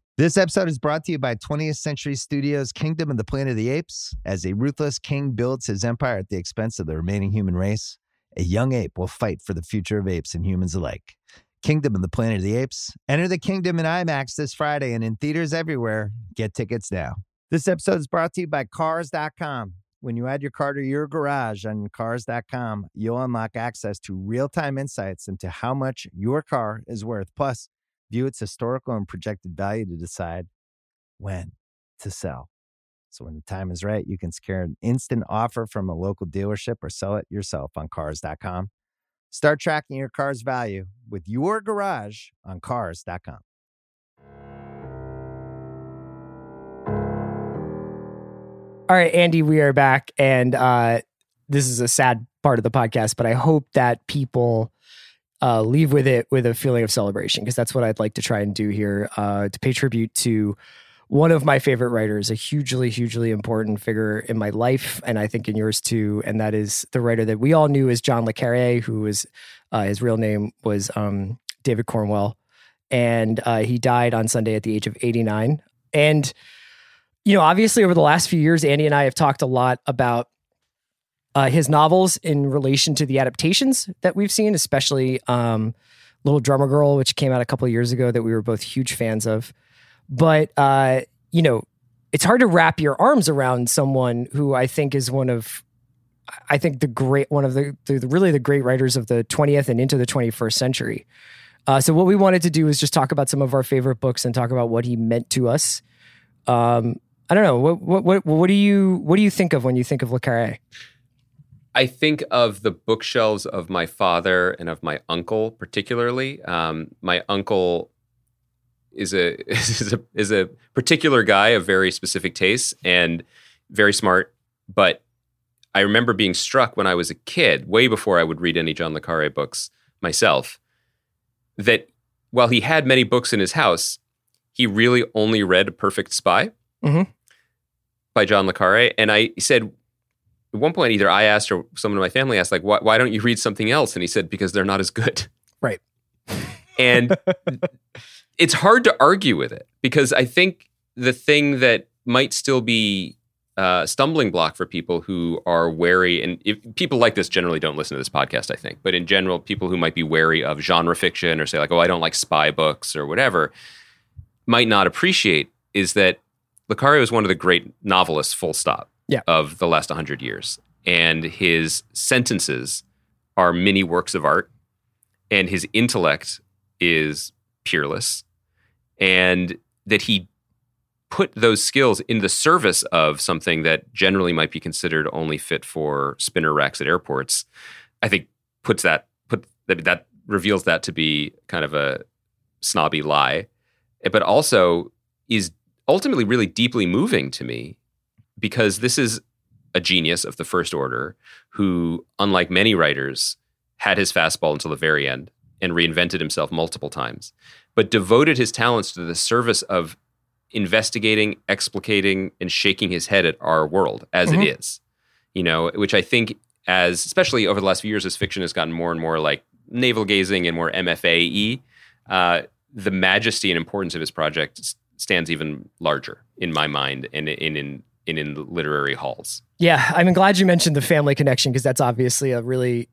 This episode is brought to you by 20th Century Studios' Kingdom of the Planet of the Apes. As a ruthless king builds his empire at the expense of the remaining human race, a young ape will fight for the future of apes and humans alike. Kingdom of the Planet of the Apes. Enter the kingdom in IMAX this Friday and in theaters everywhere. Get tickets now. This episode is brought to you by Cars.com. When you add your car to your garage on Cars.com, you'll unlock access to real time insights into how much your car is worth. Plus, view its historical and projected value to decide when to sell. So when the time is right, you can secure an instant offer from a local dealership or sell it yourself on cars.com. Start tracking your car's value with your garage on cars.com. All right, Andy, we are back, and uh, this is a sad part of the podcast, but I hope that people uh, leave with it with a feeling of celebration because that's what I'd like to try and do here uh, to pay tribute to one of my favorite writers, a hugely, hugely important figure in my life, and I think in yours too. And that is the writer that we all knew as John Le Carré, who was uh, his real name was um, David Cornwell, and uh, he died on Sunday at the age of 89. And you know, obviously, over the last few years, Andy and I have talked a lot about uh, his novels in relation to the adaptations that we've seen, especially um, Little Drummer Girl, which came out a couple of years ago that we were both huge fans of. But, uh, you know, it's hard to wrap your arms around someone who I think is one of, I think the great, one of the, the really the great writers of the 20th and into the 21st century. Uh, so what we wanted to do is just talk about some of our favorite books and talk about what he meant to us. Um, I don't know. What, what what what do you what do you think of when you think of Le Carré? I think of the bookshelves of my father and of my uncle, particularly. Um, my uncle is a is a is a particular guy of very specific tastes and very smart. But I remember being struck when I was a kid, way before I would read any John Le Carré books myself, that while he had many books in his house, he really only read Perfect Spy Mhm. by John Le Carré. And I said, at one point, either I asked or someone in my family asked, like, why, why don't you read something else? And he said, because they're not as good. Right. And it's hard to argue with it because I think the thing that might still be a stumbling block for people who are wary, and if, people like this generally don't listen to this podcast, I think, but in general, people who might be wary of genre fiction or say, like, oh, I don't like spy books or whatever, might not appreciate is that Le is one of the great novelists, full stop, Yeah. of the last 100 years. And his sentences are mini works of art, and his intellect is peerless. And that he put those skills in the service of something that generally might be considered only fit for spinner racks at airports, I think puts that put that that reveals that to be kind of a snobby lie, but also is ultimately really deeply moving to me because this is a genius of the first order who, unlike many writers, had his fastball until the very end and reinvented himself multiple times, but devoted his talents to the service of investigating, explicating, and shaking his head at our world as Mhm. it is. You know, which I think, as especially over the last few years, as fiction has gotten more and more like navel gazing and more MFA y, uh, the majesty and importance of his project s- stands even larger in my mind and in in in, in literary halls. Yeah, I'm glad you mentioned the family connection because that's obviously a really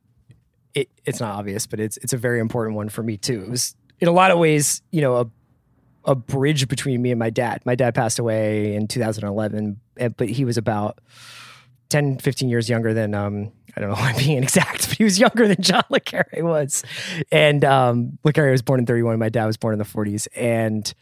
it, it's not obvious, but it's it's a very important one for me too. It was in a lot of ways, you know, a a bridge between me and my dad. My dad passed away in 2011, eh, but he was about 10, 15 years younger than um, I don't know I'm being exact, but he was younger than John Le Carré was. And um, was born in 31. My dad was born in the 40s. And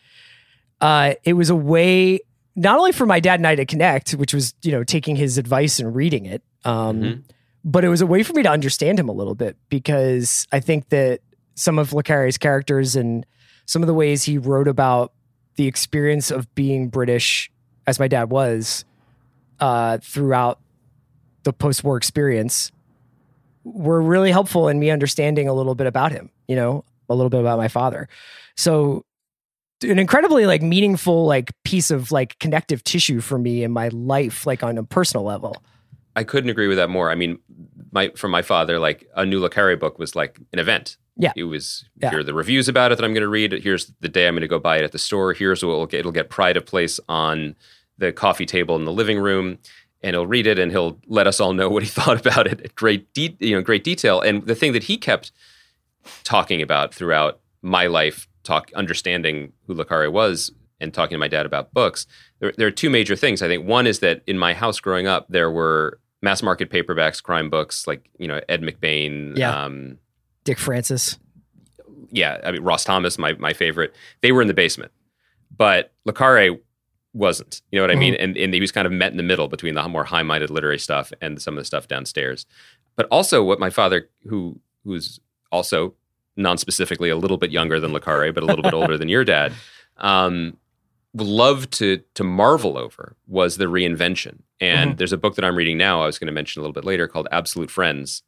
uh, it was a way not only for my dad and I to connect, which was, you know, taking his advice and reading it, um, Mhm. but it was a way for me to understand him a little bit because I think that some of Le characters and some of the ways he wrote about the experience of being British, as my dad was, uh, throughout the post-war experience, were really helpful in me understanding a little bit about him. You know, a little bit about my father. So, an incredibly like meaningful like piece of like connective tissue for me in my life, like on a personal level. I couldn't agree with that more. I mean, my from my father, like a new Le Carré book was like an event. Yeah. It was Yeah. here are the reviews about it that I'm going to read. Here's the day I'm going to go buy it at the store. Here's what it'll get. It'll get pride of place on the coffee table in the living room, and he'll read it and he'll let us all know what he thought about it at great de- you know great detail. And the thing that he kept talking about throughout my life, talk understanding who Le Carré was and talking to my dad about books. There, there are two major things. I think one is that in my house growing up, there were mass market paperbacks, crime books like you know Ed McBain, Yeah. um, Dick Francis. yeah, I mean Ross Thomas, my my favorite. They were in the basement, but Le Carré wasn't. You know what I mean? And and he was kind of met in the middle between the more high minded literary stuff and some of the stuff downstairs. But also, what my father, who who's also non specifically a little bit younger than Le Carré, but a little bit older than your dad, um, loved to to marvel over was the reinvention. And there's a book that I'm reading now. I was going to mention a little bit later called Absolute Friends.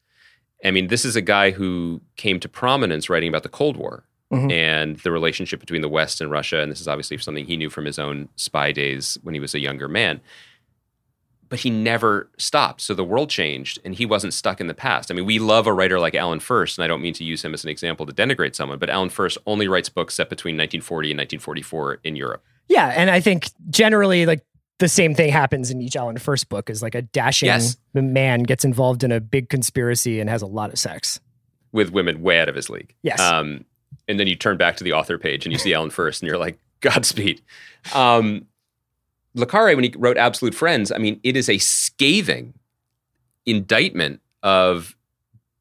I mean, this is a guy who came to prominence writing about the Cold War Mhm. and the relationship between the West and Russia. And this is obviously something he knew from his own spy days when he was a younger man. But he never stopped. So the world changed and he wasn't stuck in the past. I mean, we love a writer like Alan Furst, and I don't mean to use him as an example to denigrate someone, but Alan Furst only writes books set between 1940 and 1944 in Europe. Yeah, and I think generally like the same thing happens in each Alan Furst book is like a dashing Yes. man gets involved in a big conspiracy and has a lot of sex. with women way out of his league. Yes. Um, and then you turn back to the author page and you see Alan Furst, and you're like, Godspeed. Um, Le Carré, when he wrote Absolute Friends, I mean, it is a scathing indictment of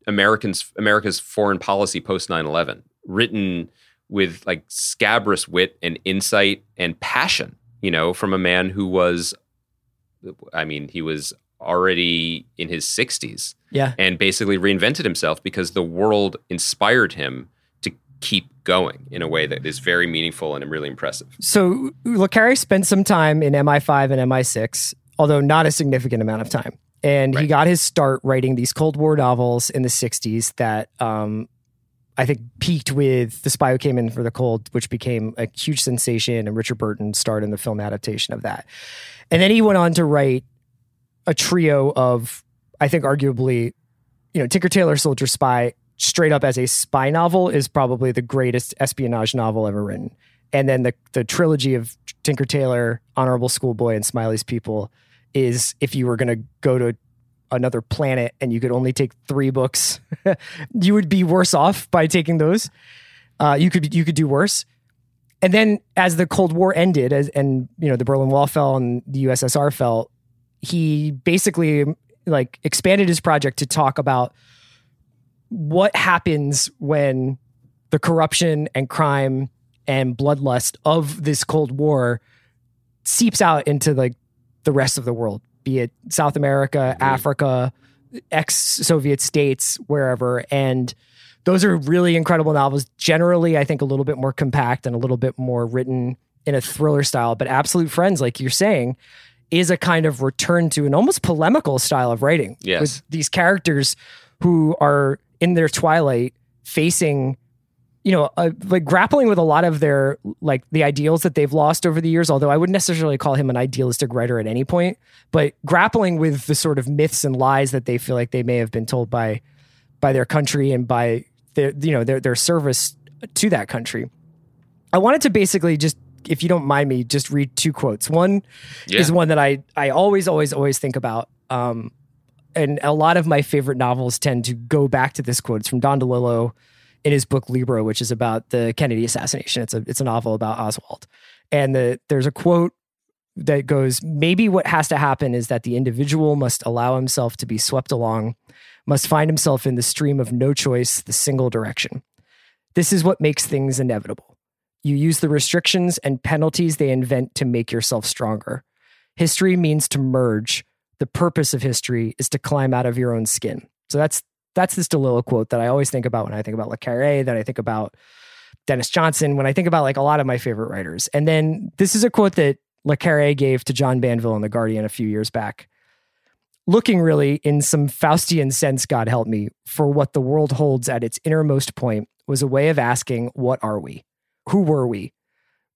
Americans America's foreign policy post 9-11, written with like scabrous wit and insight and passion, you know, from a man who was I mean, he was already in his 60s Yeah. and basically reinvented himself because the world inspired him keep going in a way that is very meaningful and really impressive. So Le Carré spent some time in MI5 and MI6, although not a significant amount of time. And he got his start writing these Cold War novels in the 60s that um, I think peaked with The Spy Who Came In for the Cold, which became a huge sensation, and Richard Burton starred in the film adaptation of that. And then he went on to write a trio of, I think, arguably, you know, Tinker Tailor Soldier Spy, straight up as a spy novel, is probably the greatest espionage novel ever written. And then the the trilogy of Tinker Tailor, Honorable Schoolboy, and Smiley's People is if you were going to go to another planet and you could only take three books, you would be worse off by taking those. Uh, you could you could do worse. And then as the Cold War ended, as and you know the Berlin Wall fell and the USSR fell, he basically like expanded his project to talk about what happens when the corruption and crime and bloodlust of this Cold War seeps out into like the rest of the world, be it South America, Africa, ex-Soviet states, wherever. And those are really incredible novels. Generally, I think a little bit more compact and a little bit more written in a thriller style. But Absolute Friends, like you're saying, is a kind of return to an almost polemical style of writing. Yes. With these characters who are in their twilight facing you know uh, like grappling with a lot of their like the ideals that they've lost over the years although i wouldn't necessarily call him an idealistic writer at any point but grappling with the sort of myths and lies that they feel like they may have been told by by their country and by their you know their their service to that country i wanted to basically just if you don't mind me just read two quotes one Yeah. is one that I I always always always think about. Um, and a lot of my favorite novels tend to go back to this quote. It's from Don DeLillo in his book Libra, which is about the Kennedy assassination. It's a it's a novel about Oswald, and the there's a quote that goes maybe what has to happen is that the individual must allow himself to be swept along, must find himself in the stream of no choice, the single direction. This is what makes things inevitable. You use the restrictions and penalties they invent to make yourself stronger. History means to merge. The purpose of history is to climb out of your own skin. So that's that's this DeLillo quote that I always think about when I think about Le Carré, that I think about Denis Johnson, when I think about like a lot of my favorite writers. And then this is a quote that Le Carré gave to John Banville in The Guardian a few years back. Looking really in some Faustian sense, God help me, for what the world holds at its innermost point was a way of asking, What are we? Who were we?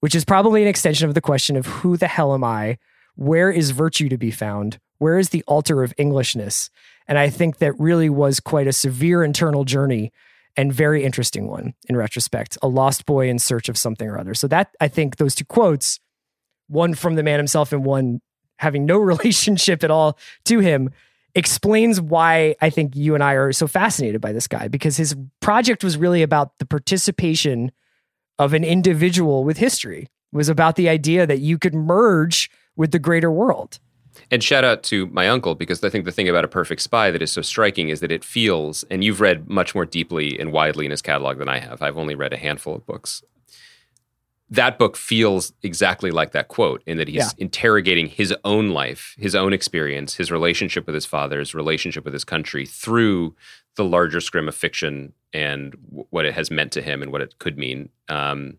Which is probably an extension of the question of who the hell am I? Where is virtue to be found? Where is the altar of Englishness? And I think that really was quite a severe internal journey and very interesting one in retrospect. A lost boy in search of something or other. So that I think those two quotes, one from the man himself and one having no relationship at all to him, explains why I think you and I are so fascinated by this guy because his project was really about the participation of an individual with history. It was about the idea that you could merge with the greater world. And shout out to my uncle because I think the thing about A Perfect Spy that is so striking is that it feels, and you've read much more deeply and widely in his catalog than I have. I've only read a handful of books. That book feels exactly like that quote in that he's Yeah. interrogating his own life, his own experience, his relationship with his father, his relationship with his country through the larger scrim of fiction and w- what it has meant to him and what it could mean. Um,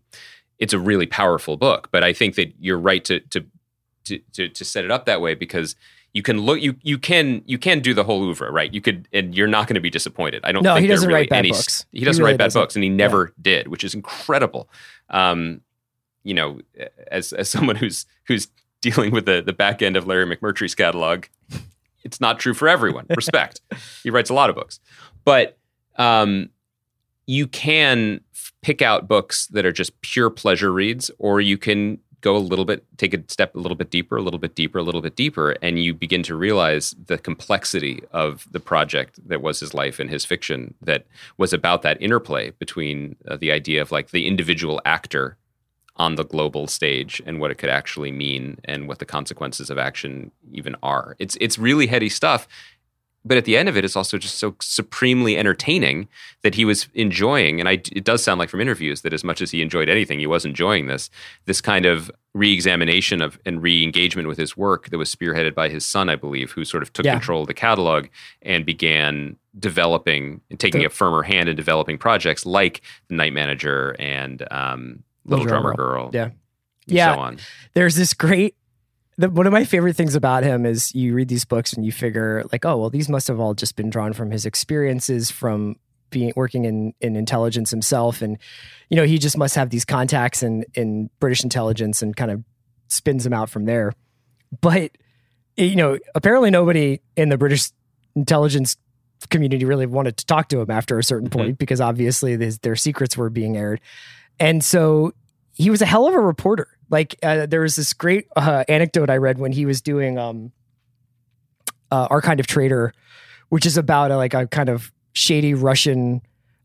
it's a really powerful book, but I think that you're right to to to to, to set it up that way because you can look you you can you can do the whole oeuvre right? You could and you're not going to be disappointed. I don't No, think he doesn't really write bad any, books. he doesn't He really write bad doesn't. books and he never did which is incredible. Um you know as as someone who's who's dealing with the the back end of larry mcmurtry's catalog it's not true for everyone. Respect. He writes a lot of books. But um you can f- pick out books that are just pure pleasure reads, or you can go a little bit, take a step a little bit deeper, a little bit deeper, a little bit deeper, and you begin to realize the complexity of the project that was his life and his fiction that was about that interplay between uh, the idea of like the individual actor on the global stage and what it could actually mean and what the consequences of action even are. It's it's really heady stuff but at the end of it, it's also just so supremely entertaining that he was enjoying. And I, it does sound like from interviews that as much as he enjoyed anything, he was enjoying this this kind of re-examination of and re-engagement with his work that was spearheaded by his son, I believe, who sort of took Yeah. control of the catalog and began developing and taking The- a firmer hand in developing projects like The Night Manager and um, Little, Drummer Girl. Yeah. and Yeah. so on. there's this great the, one of my favorite things about him is you read these books and you figure like oh well these must have all just been drawn from his experiences from being working in in intelligence himself and you know he just must have these contacts in in british intelligence and kind of spins them out from there but you know apparently nobody in the british intelligence community really wanted to talk to him after a certain Mhm. point because obviously his, their secrets were being aired and so he was a hell of a reporter. Like uh, there was this great uh, anecdote I read when he was doing um, uh, our kind of traitor, which is about a, like a kind of shady Russian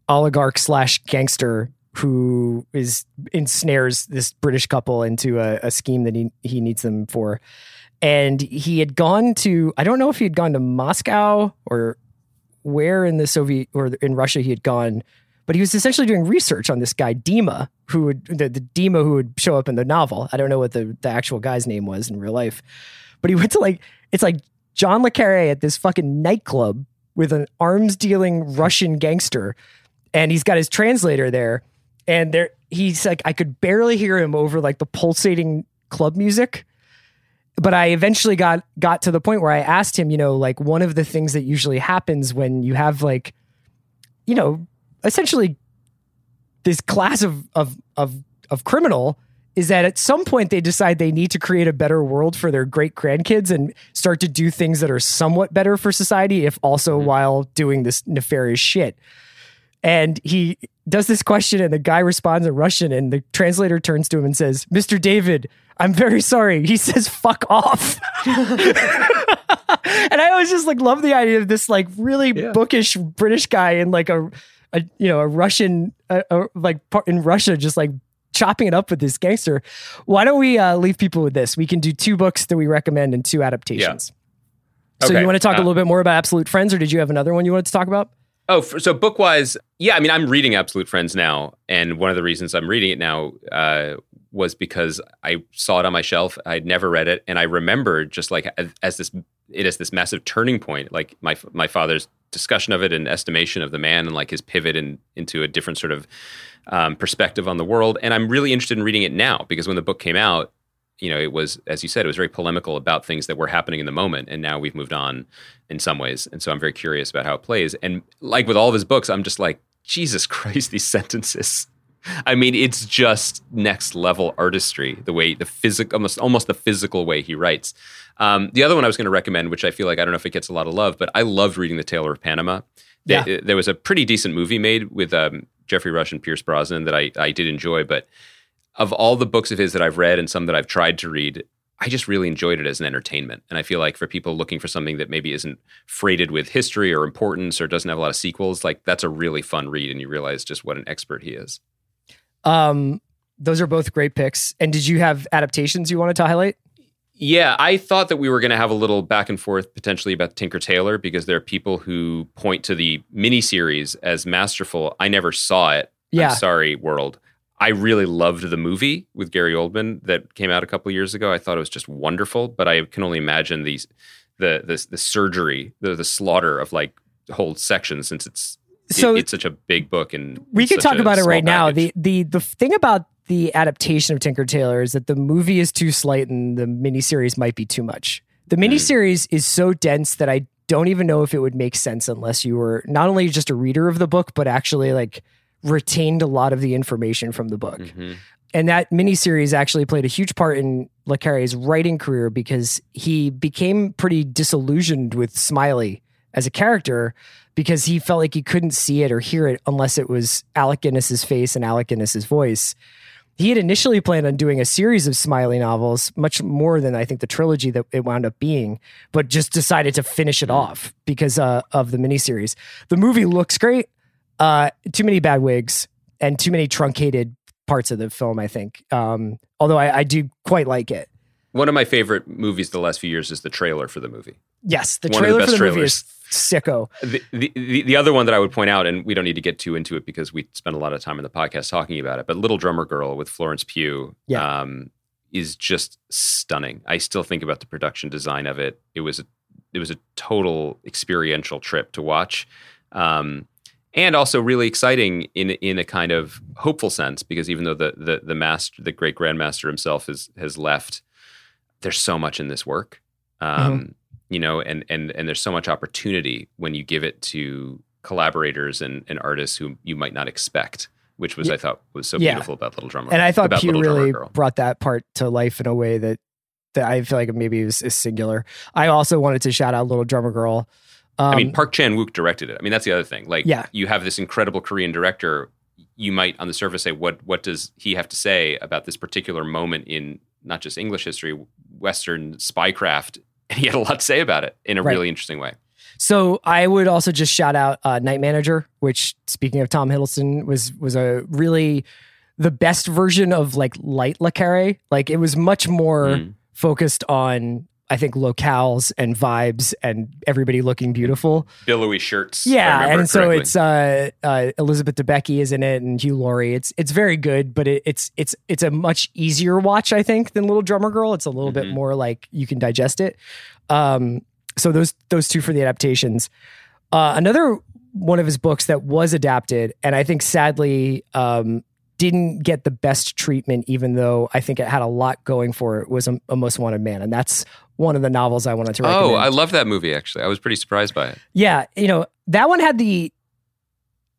oligarch slash gangster who is ensnares this British couple into a, a scheme that he he needs them for. And he had gone to I don't know if he had gone to Moscow or where in the Soviet or in Russia he had gone, but he was essentially doing research on this guy Dima, who would the, the Dima who would show up in the novel. I don't know what the, the actual guy's name was in real life, but he went to like it's like John Le Carré at this fucking nightclub with an arms dealing Russian gangster, and he's got his translator there, and there he's like I could barely hear him over like the pulsating club music but I eventually got got to the point where I asked him, you know, like one of the things that usually happens when you have like, you know, essentially this class of of of of criminal is that at some point they decide they need to create a better world for their great grandkids and start to do things that are somewhat better for society, if also mm-hmm. while doing this nefarious shit. And he does this question, and the guy responds in Russian, and the translator turns to him and says, Mr. David, I'm very sorry. He says, fuck off. and I always just like love the idea of this like really Yeah. bookish British guy in like a, a you know, a Russian, uh, uh, like in Russia, just like chopping it up with this gangster. Why don't we uh, leave people with this? We can do two books that we recommend and two adaptations. So Okay, you want to talk a uh, little bit more about Absolute Friends, or did you have another one you wanted to talk about? Oh, for, so book wise, yeah. I mean, I'm reading Absolute Friends now, and one of the reasons I'm reading it now uh, was because I saw it on my shelf. I'd never read it, and I remember just like as, as this it is this massive turning point. Like my my father's discussion of it and estimation of the man, and like his pivot in, into a different sort of um, perspective on the world. And I'm really interested in reading it now because when the book came out, you know, it was, as you said, it was very polemical about things that were happening in the moment. And now we've moved on in some ways. And so I'm very curious about how it plays. And like with all of his books, I'm just like, Jesus Christ, these sentences. I mean, it's just next level artistry, the way the physical, almost, almost the physical way he writes. Um, the other one I was going to recommend, which I feel like I don't know if it gets a lot of love, but I loved reading The Tailor of Panama. Yeah. There, there was a pretty decent movie made with um, Geoffrey Rush and Pierce Brosnan that I, I did enjoy, but of all the books of his that I've read and some that I've tried to read, I just really enjoyed it as an entertainment. And I feel like for people looking for something that maybe isn't freighted with history or importance or doesn't have a lot of sequels, like that's a really fun read and you realize just what an expert he is. Um, those are both great picks. And did you have adaptations you wanted to highlight? Yeah, I thought that we were going to have a little back and forth potentially about Tinker Tailor because there are people who point to the miniseries as masterful. I never saw it. Yeah. I'm sorry, world. I really loved the movie with Gary Oldman that came out a couple of years ago. I thought it was just wonderful, but I can only imagine these the the, the surgery, the the slaughter of like whole sections since it's So- it- it's such a big book and we could talk about it right now. The the the thing about the adaptation of Tinker Tailor is that the movie is too slight and the miniseries might be too much. The Hmm. miniseries is so dense that I don't even know if it would make sense unless you were not only just a reader of the book, but actually like retained a lot of the information from the book. Mhm. And that miniseries actually played a huge part in Le Carré's writing career because he became pretty disillusioned with Smiley as a character because he felt like he couldn't see it or hear it unless it was Alec Guinness's face and Alec Guinness's voice. He had initially planned on doing a series of Smiley novels, much more than I think the trilogy that it wound up being, but just decided to finish it off because uh, of the miniseries. The movie looks great. Uh, too many bad wigs and too many truncated parts of the film, I think. Um, although I, I do quite like it. One of my favorite movies the last few years is the trailer for the movie. Yes, the One of the trailer best for the movie trailers. is sicko. the, the the the other one that I would point out, and we don't need to get too into it because we spent a lot of time in the podcast talking about it. But Little Drummer Girl with Florence Pugh, Yeah. um, is just stunning. I still think about the production design of it. It was a, it was a total experiential trip to watch, um, and also really exciting in in a kind of hopeful sense because even though the the the master, the great grandmaster himself has has left, there's so much in this work. Um, you know, and and and there's so much opportunity when you give it to collaborators and, and artists who you might not expect, which was Yeah. I thought was so Yeah. beautiful about Little Drummer. Girl. And I thought Pugh really brought that part to life in a way that that I feel like maybe is, is singular. I also wanted to shout out Little Drummer Girl. Um, I mean, Park Chan Wook directed it. I mean, that's the other thing. Like, Yeah. you have this incredible Korean director. You might, on the surface, say, "What what does he have to say about this particular moment in not just English history, Western spycraft?" And he had a lot to say about it in a Right. really interesting way. So I would also just shout out uh, Night Manager, which speaking of Tom Hiddleston was was a really the best version of like light Le Carré. Like it was much more Mm. focused on I think locales and vibes and everybody looking beautiful. Billowy shirts. Yeah, and so correctly. it's uh, uh, Elizabeth Debicki is in it and Hugh Laurie. It's it's very good, but it, it's it's it's a much easier watch I think than Little Drummer Girl. It's a little bit Mhm. more like you can digest it. Um, so those those two for the adaptations. Uh, another one of his books that was adapted, and I think sadly um, didn't get the best treatment, even though I think it had a lot going for it, was a, a Most Wanted Man, and that's one of the novels I wanted to recommend. Oh, I love that movie. Actually, I was pretty surprised by it. Yeah, you know, that one had the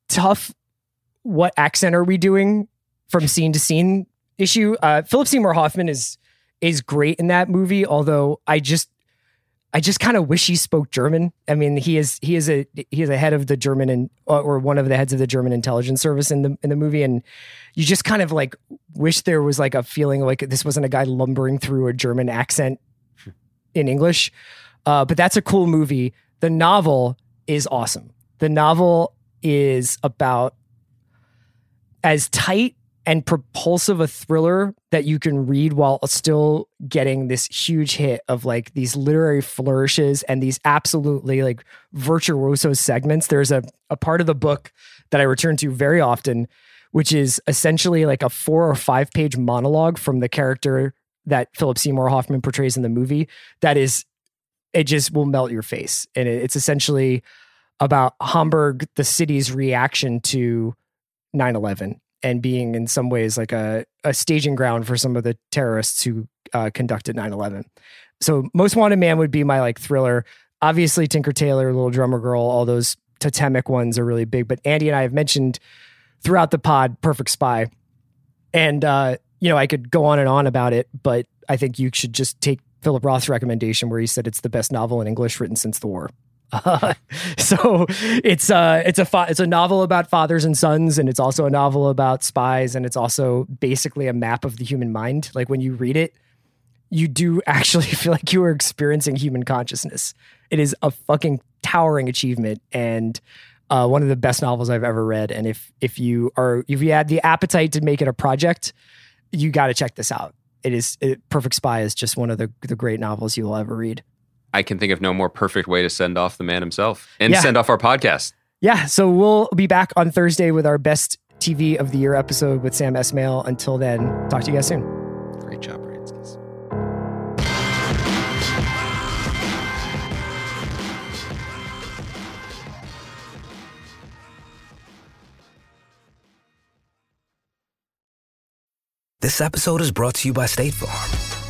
tough what accent are we doing from scene to scene issue. Uh Philip Seymour Hoffman is is great in that movie, although I just I just kind of wish he spoke German. I mean, he is he is a he is a head of the German and or one of the heads of the German intelligence service in the in the movie, and you just kind of like wish there was like a feeling like this wasn't a guy lumbering through a German accent in English. Uh, but that's a cool movie. The novel is awesome. The novel is about as tight and propulsive a thriller that you can read while still getting this huge hit of like these literary flourishes and these absolutely like virtuoso segments. There's a, a part of the book that I return to very often, which is essentially like a four or five page monologue from the character that Philip Seymour Hoffman portrays in the movie that is it just will melt your face. And it, it's essentially about Hamburg, the city's reaction to 9 11 and being in some ways like a, a staging ground for some of the terrorists who uh, conducted 9 11. So, Most Wanted Man would be my like thriller. Obviously, Tinker Tailor, Little Drummer Girl, all those totemic ones are really big. But Andy and I have mentioned throughout the pod Perfect Spy. And, uh, you know, I could go on and on about it, but I think you should just take Philip Roth's recommendation where he said it's the best novel in English written since the war. Uh, so it's uh it's a fa- it's a novel about fathers and sons and it's also a novel about spies and it's also basically a map of the human mind. Like when you read it you do actually feel like you are experiencing human consciousness. It is a fucking towering achievement and uh, one of the best novels I've ever read. And if if you are if you had the appetite to make it a project you got to check this out. It is it, Perfect Spy is just one of the the great novels you will ever read. I can think of no more perfect way to send off the man himself and yeah. send off our podcast. Yeah, so we'll be back on Thursday with our best TV of the year episode with Sam Esmail. Until then, talk to you guys soon. Great job, Ransky's. This episode is brought to you by State Farm.